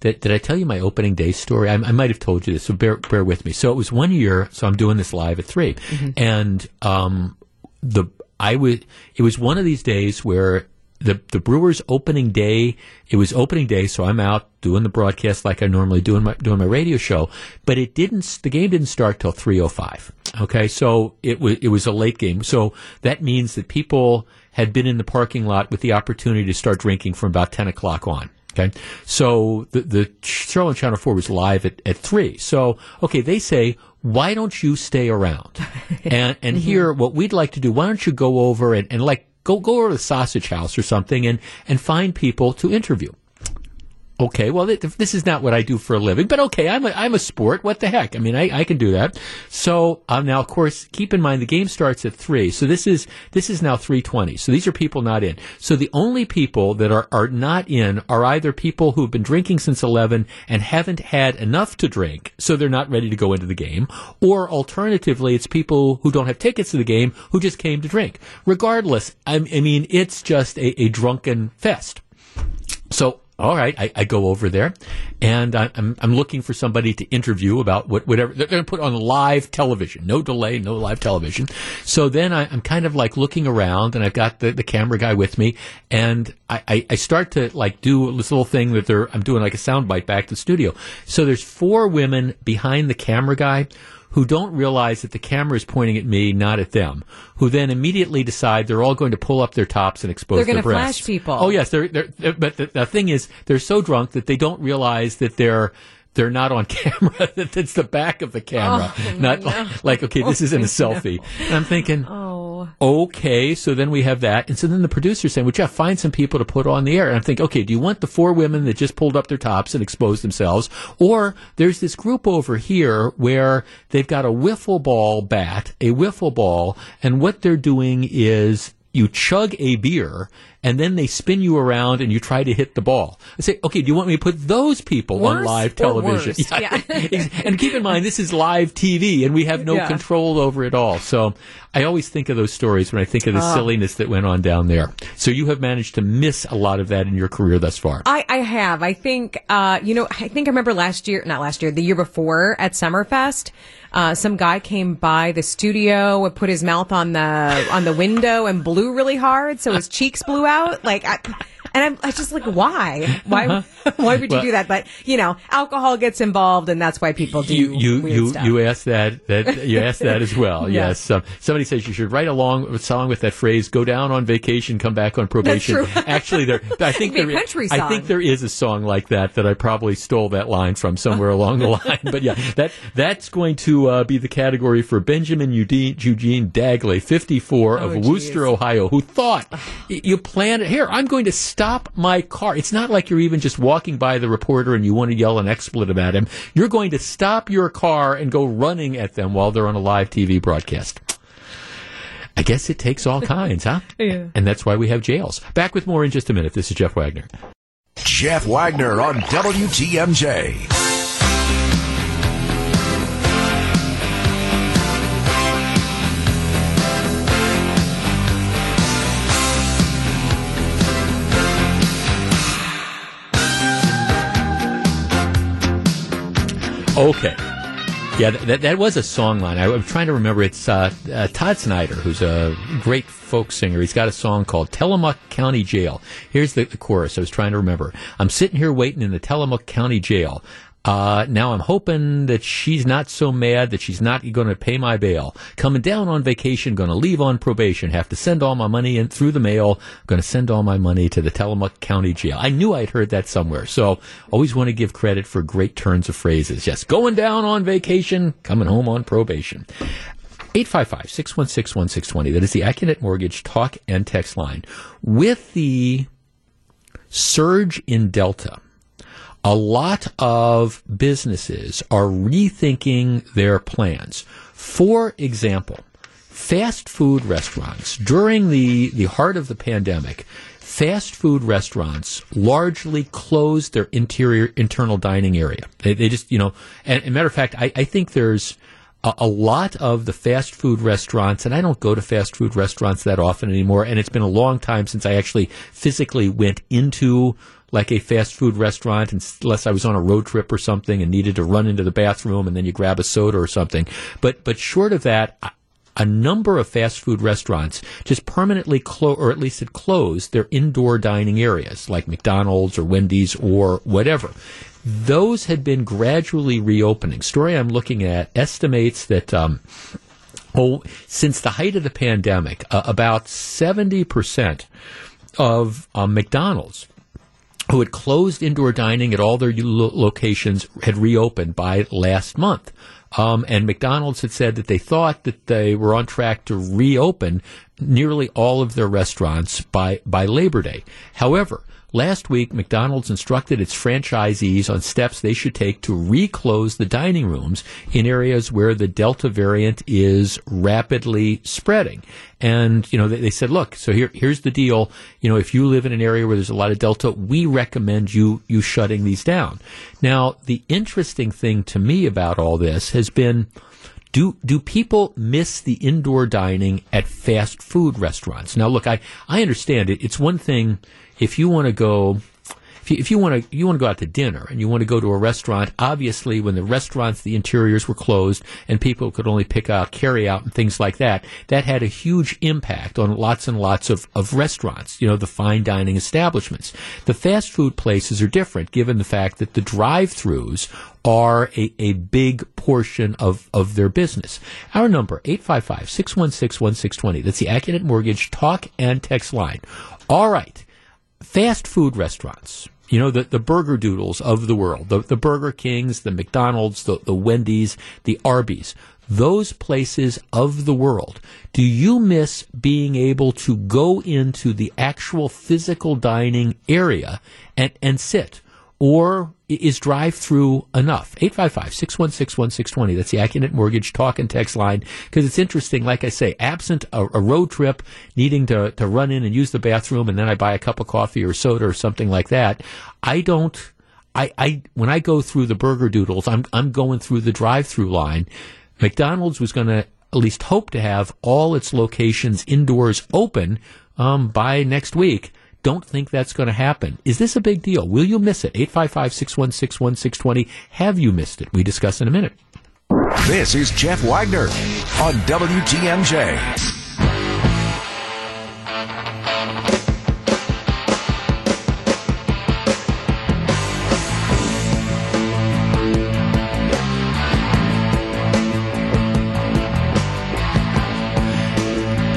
did, did I tell you my opening day story? I, I might have told you this, so bear bear with me. So it was one year. So I'm doing this live at 3 and um, the I was it was one of these days where the the Brewers opening day. It was opening day, so I'm out doing the broadcast like I normally do in my doing my radio show. But it didn't. The game didn't start till 3:05. Okay, so it was it was a late game. So that means that people had been in the parking lot with the opportunity to start drinking from about 10 o'clock on. Okay. So the, the show on Channel 4 was live at, at 3. So, okay, they say, why don't you stay around? and, and mm-hmm. here, what we'd like to do, why don't you go over and, and like, go, go over to the sausage house or something and, and find people to interview. Okay, well, th- this is not what I do for a living, but okay, I'm a, I'm a sport. What the heck? I mean, I, I can do that. So um, now, of course, keep in mind the game starts at three. So this is this is now three twenty. So these are people not in. So the only people that are are not in are either people who've been drinking since eleven and haven't had enough to drink, so they're not ready to go into the game, or alternatively, it's people who don't have tickets to the game who just came to drink. Regardless, I, I mean, it's just a, a drunken fest. So, all right, I, I go over there, and I, I'm I'm looking for somebody to interview about what whatever they're going to put on live television, no delay, no live television. So then I, I'm kind of like looking around, and I've got the, the camera guy with me, and I, I, I start to like do this little thing that I'm doing like a soundbite back to the studio. So there's four women behind the camera guy who don't realize that the camera is pointing at me, not at them, who then immediately decide they're all going to pull up their tops and expose They're their gonna flash people. Oh yes, they're, they're, they're- but the, the thing is, they're so drunk that they don't realize that they're they're not on camera. that it's the back of the camera, Oh, not no. like, like okay, this isn't a oh, selfie. And I'm thinking, oh, okay, so then we have that, and so then the producer's saying, "Well, Jeff, find some people to put on the air." And I'm thinking, okay, do you want the four women that just pulled up their tops and exposed themselves, or there's this group over here where they've got a wiffle ball bat, a wiffle ball, and what they're doing is you chug a beer and then they spin you around and you try to hit the ball. I say, okay, do you want me to put those people on live television? worse? Yeah. and keep in mind, this is live TV and we have no Yeah. control over it all. So I always think of those stories when I think of the Ah. silliness that went on down there. So you have managed to miss a lot of that in your career thus far. I, I have. I think, uh, you know, I think I remember last year, not last year, the year before at Summerfest, uh, some guy came by the studio and put his mouth on the, on the window and blew really hard. So his cheeks blew out. Like, I, and I'm, I just like, why? Why, why would you Well- do that? But, you know, alcohol gets involved and that's why people do You you you, stuff. you asked that that you asked that as well. Yeah. Yes. Um, somebody says you should write a long song with that phrase: "Go down on vacation, come back on probation." true. Actually, there. I think there. country I think there is a song like that that I probably stole that line from somewhere along the line. But yeah, that that's going to uh, be the category for Benjamin Eugene, Eugene Dagley, 54 of Oh, geez. Wooster, Ohio, who thought you planned it. Here, I'm going to stop my car. It's not like you're even just walking by the reporter and you want to yell an expletive at him. You're going to stop your car and go running at them while they're on a live TV broadcast. I guess it takes all kinds, huh? Yeah. And that's why we have jails. Back with more in just a minute. This is Jeff Wagner. Jeff Wagner on WTMJ. Okay. Yeah, that, that, was a song line. I, am trying to remember. It's uh, uh, Todd Snider, who's a great folk singer. He's got a song called Tillamook County Jail. Here's the, the chorus. I was trying to remember. I'm sitting here waiting in the Tillamook County Jail. Uh, now I'm hoping that she's not so mad that she's not going to pay my bail. Coming down on vacation, going to leave on probation, have to send all my money in through the mail, going to send all my money to the Tillamook County Jail. I knew I'd heard that somewhere. So always want to give credit for great turns of phrases. Yes, going down on vacation, coming home on probation. 855-616-1620. That is the Accunet Mortgage talk and text line. With the surge in Delta, a lot of businesses are rethinking their plans. For example, fast food restaurants during the, the heart of the pandemic, fast food restaurants largely closed their interior internal dining area. They, they just, you know, and, and matter of fact, I, I think there's a, a, lot of the fast food restaurants, and I don't go to fast food restaurants that often anymore, and it's been a long time since I actually physically went into like a fast food restaurant unless I was on a road trip or something and needed to run into the bathroom and then you grab a soda or something. But but short of that, a number of fast food restaurants just permanently close, or at least had closed their indoor dining areas, like McDonald's or Wendy's or whatever. Those had been gradually reopening. Story I'm looking at estimates that. Um, oh, since the height of the pandemic, uh, about 70% of um, McDonald's who had closed indoor dining at all their lo- locations had reopened by last month. Um, and McDonald's had said that they thought that they were on track to reopen nearly all of their restaurants by, by Labor Day. However, Last week, McDonald's instructed its franchisees on steps they should take to reclose the dining rooms in areas where the Delta variant is rapidly spreading. And, you know, they, they, said, look, so here, here's the deal. You know, if you live in an area where there's a lot of Delta, we recommend you, you shutting these down. Now, the interesting thing to me about all this has been, do do people miss the indoor dining at fast food restaurants? Now, look, I I understand it. It's one thing if you want to go if you, want to you want to go out to dinner and you want to go to a restaurant, obviously when the restaurants the interiors were closed and people could only pick out carry out and things like that, that had a huge impact on lots and lots of, of restaurants, you know, the fine dining establishments. The fast food places are different given the fact that the drive-throughs are a, a big portion of, of their business. Our number, 855-616-1620. That's the Accunet Mortgage talk and text line. All right fast food restaurants, you know, the, the burger doodles of the world, the, the Burger Kings, the McDonald's, the, the Wendy's, the Arby's, those places of the world, do you miss being able to go into the actual physical dining area and, and sit? Or is drive through enough? 855 616 1620. That's the Accunet Mortgage talk and text line. Because it's interesting, like I say, absent a, a, road trip, needing to, to run in and use the bathroom, and then I buy a cup of coffee or soda or something like that, I don't. I, I when I go through the burger doodles, I'm I'm going through the drive through line. McDonald's was going to at least hope to have all its locations indoors open um, by next week. Don't think that's going to happen. Is this a big deal? Will you miss it? 855 616 1620. Have you missed it? We discuss in a minute. This is Jeff Wagner on WTMJ.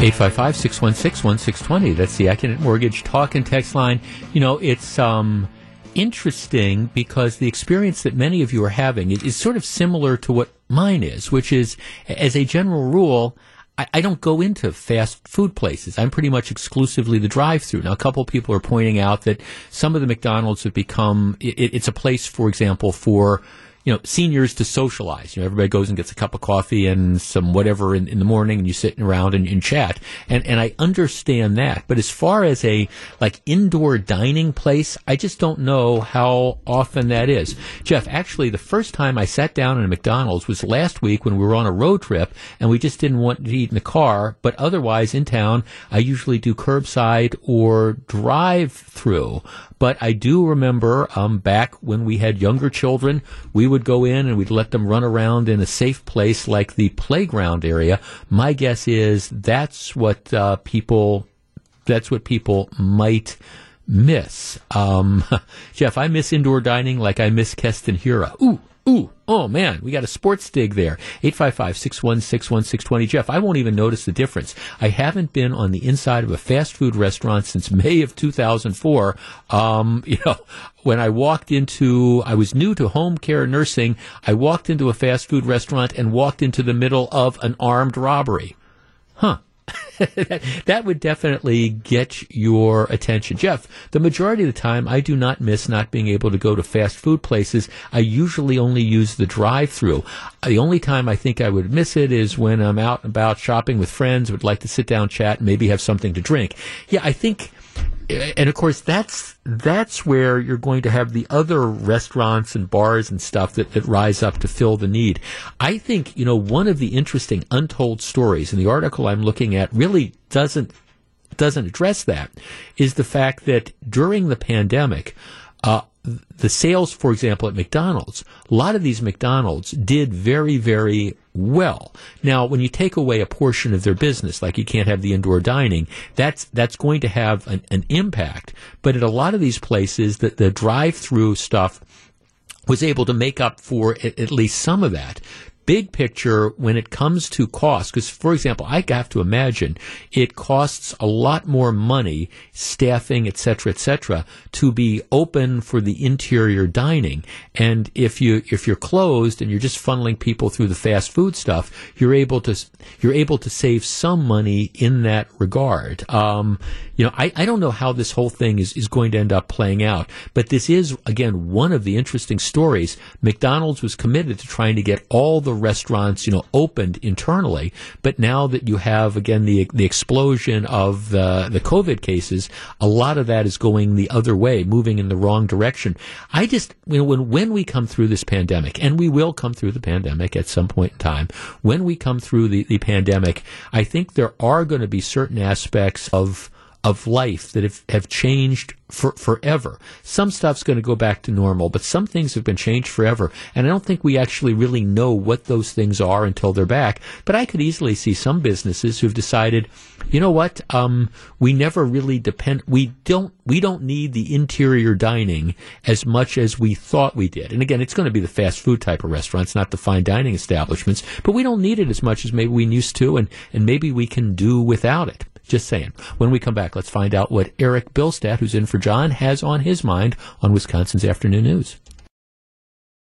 855 616 1620. That's the Accunet Mortgage talk and text line. You know, it's um, interesting because the experience that many of you are having is, sort of similar to what mine is, which is, as a general rule, I, I don't go into fast food places. I'm pretty much exclusively the drive-through. Now, a couple people are pointing out that some of the McDonald's have become. It, it's a place, for example, for you know, seniors to socialize. You know, everybody goes and gets a cup of coffee and some whatever in, in the morning and you sit around and, and chat. And, and I understand that. But as far as a, like, indoor dining place, I just don't know how often that is. Jeff, actually, the first time I sat down in a McDonald's was last week when we were on a road trip and we just didn't want to eat in the car. But otherwise, in town, I usually do curbside or drive through. But I do remember um, back when we had younger children, we would go in and we'd let them run around in a safe place like the playground area. My guess is that's what uh, people that's what people might miss. Um, Jeff, I miss indoor dining like I miss Keston Hiura. Ooh, ooh, oh man, we got a sports dig there. 855-616-1620. Jeff, I won't even notice the difference. I haven't been on the inside of a fast food restaurant since May of 2004. Um, you know, when I walked into, I was new to home care nursing. I walked into a fast food restaurant and walked into the middle of an armed robbery. Huh. that would definitely get your attention. Jeff, the majority of the time, I do not miss not being able to go to fast food places. I usually only use the drive through. The only time I think I would miss it is when I'm out and about shopping with friends, would like to sit down, chat, and maybe have something to drink. Yeah, I think and of course that's that's where you're going to have the other restaurants and bars and stuff that, that rise up to fill the need. I think, you know, one of the interesting untold stories in the article I'm looking at really doesn't doesn't address that is the fact that during the pandemic, uh, the sales, for example, at McDonald's, a lot of these McDonald's did very, very well. Now, when you take away a portion of their business, like you can't have the indoor dining, that's that's going to have an, an impact. But at a lot of these places, the, the drive-through stuff was able to make up for at least some of that big picture when it comes to cost, because for example, I have to imagine it costs a lot more money, staffing, et cetera, et cetera, to be open for the interior dining. And if you if you're closed and you're just funneling people through the fast food stuff, you're able to you're able to save some money in that regard. Um, you know, I, I don't know how this whole thing is, is going to end up playing out, but this is again one of the interesting stories. McDonald's was committed to trying to get all the restaurants, you know, opened internally. But now that you have again the the explosion of the the COVID cases, a lot of that is going the other way, moving in the wrong direction. I just you know when when we come through this pandemic, and we will come through the pandemic at some point in time, when we come through the, the pandemic, I think there are going to be certain aspects of of life that have, have changed for, forever. Some stuff's going to go back to normal, but some things have been changed forever. And I don't think we actually really know what those things are until they're back. But I could easily see some businesses who've decided, you know what, um, we never really depend, we don't, we don't need the interior dining as much as we thought we did. And again, it's going to be the fast food type of restaurants, not the fine dining establishments, but we don't need it as much as maybe we used to, and, and maybe we can do without it. Just saying. When we come back, let's find out what Eric Bilstead, who's in for John, has on his mind on Wisconsin's Afternoon News.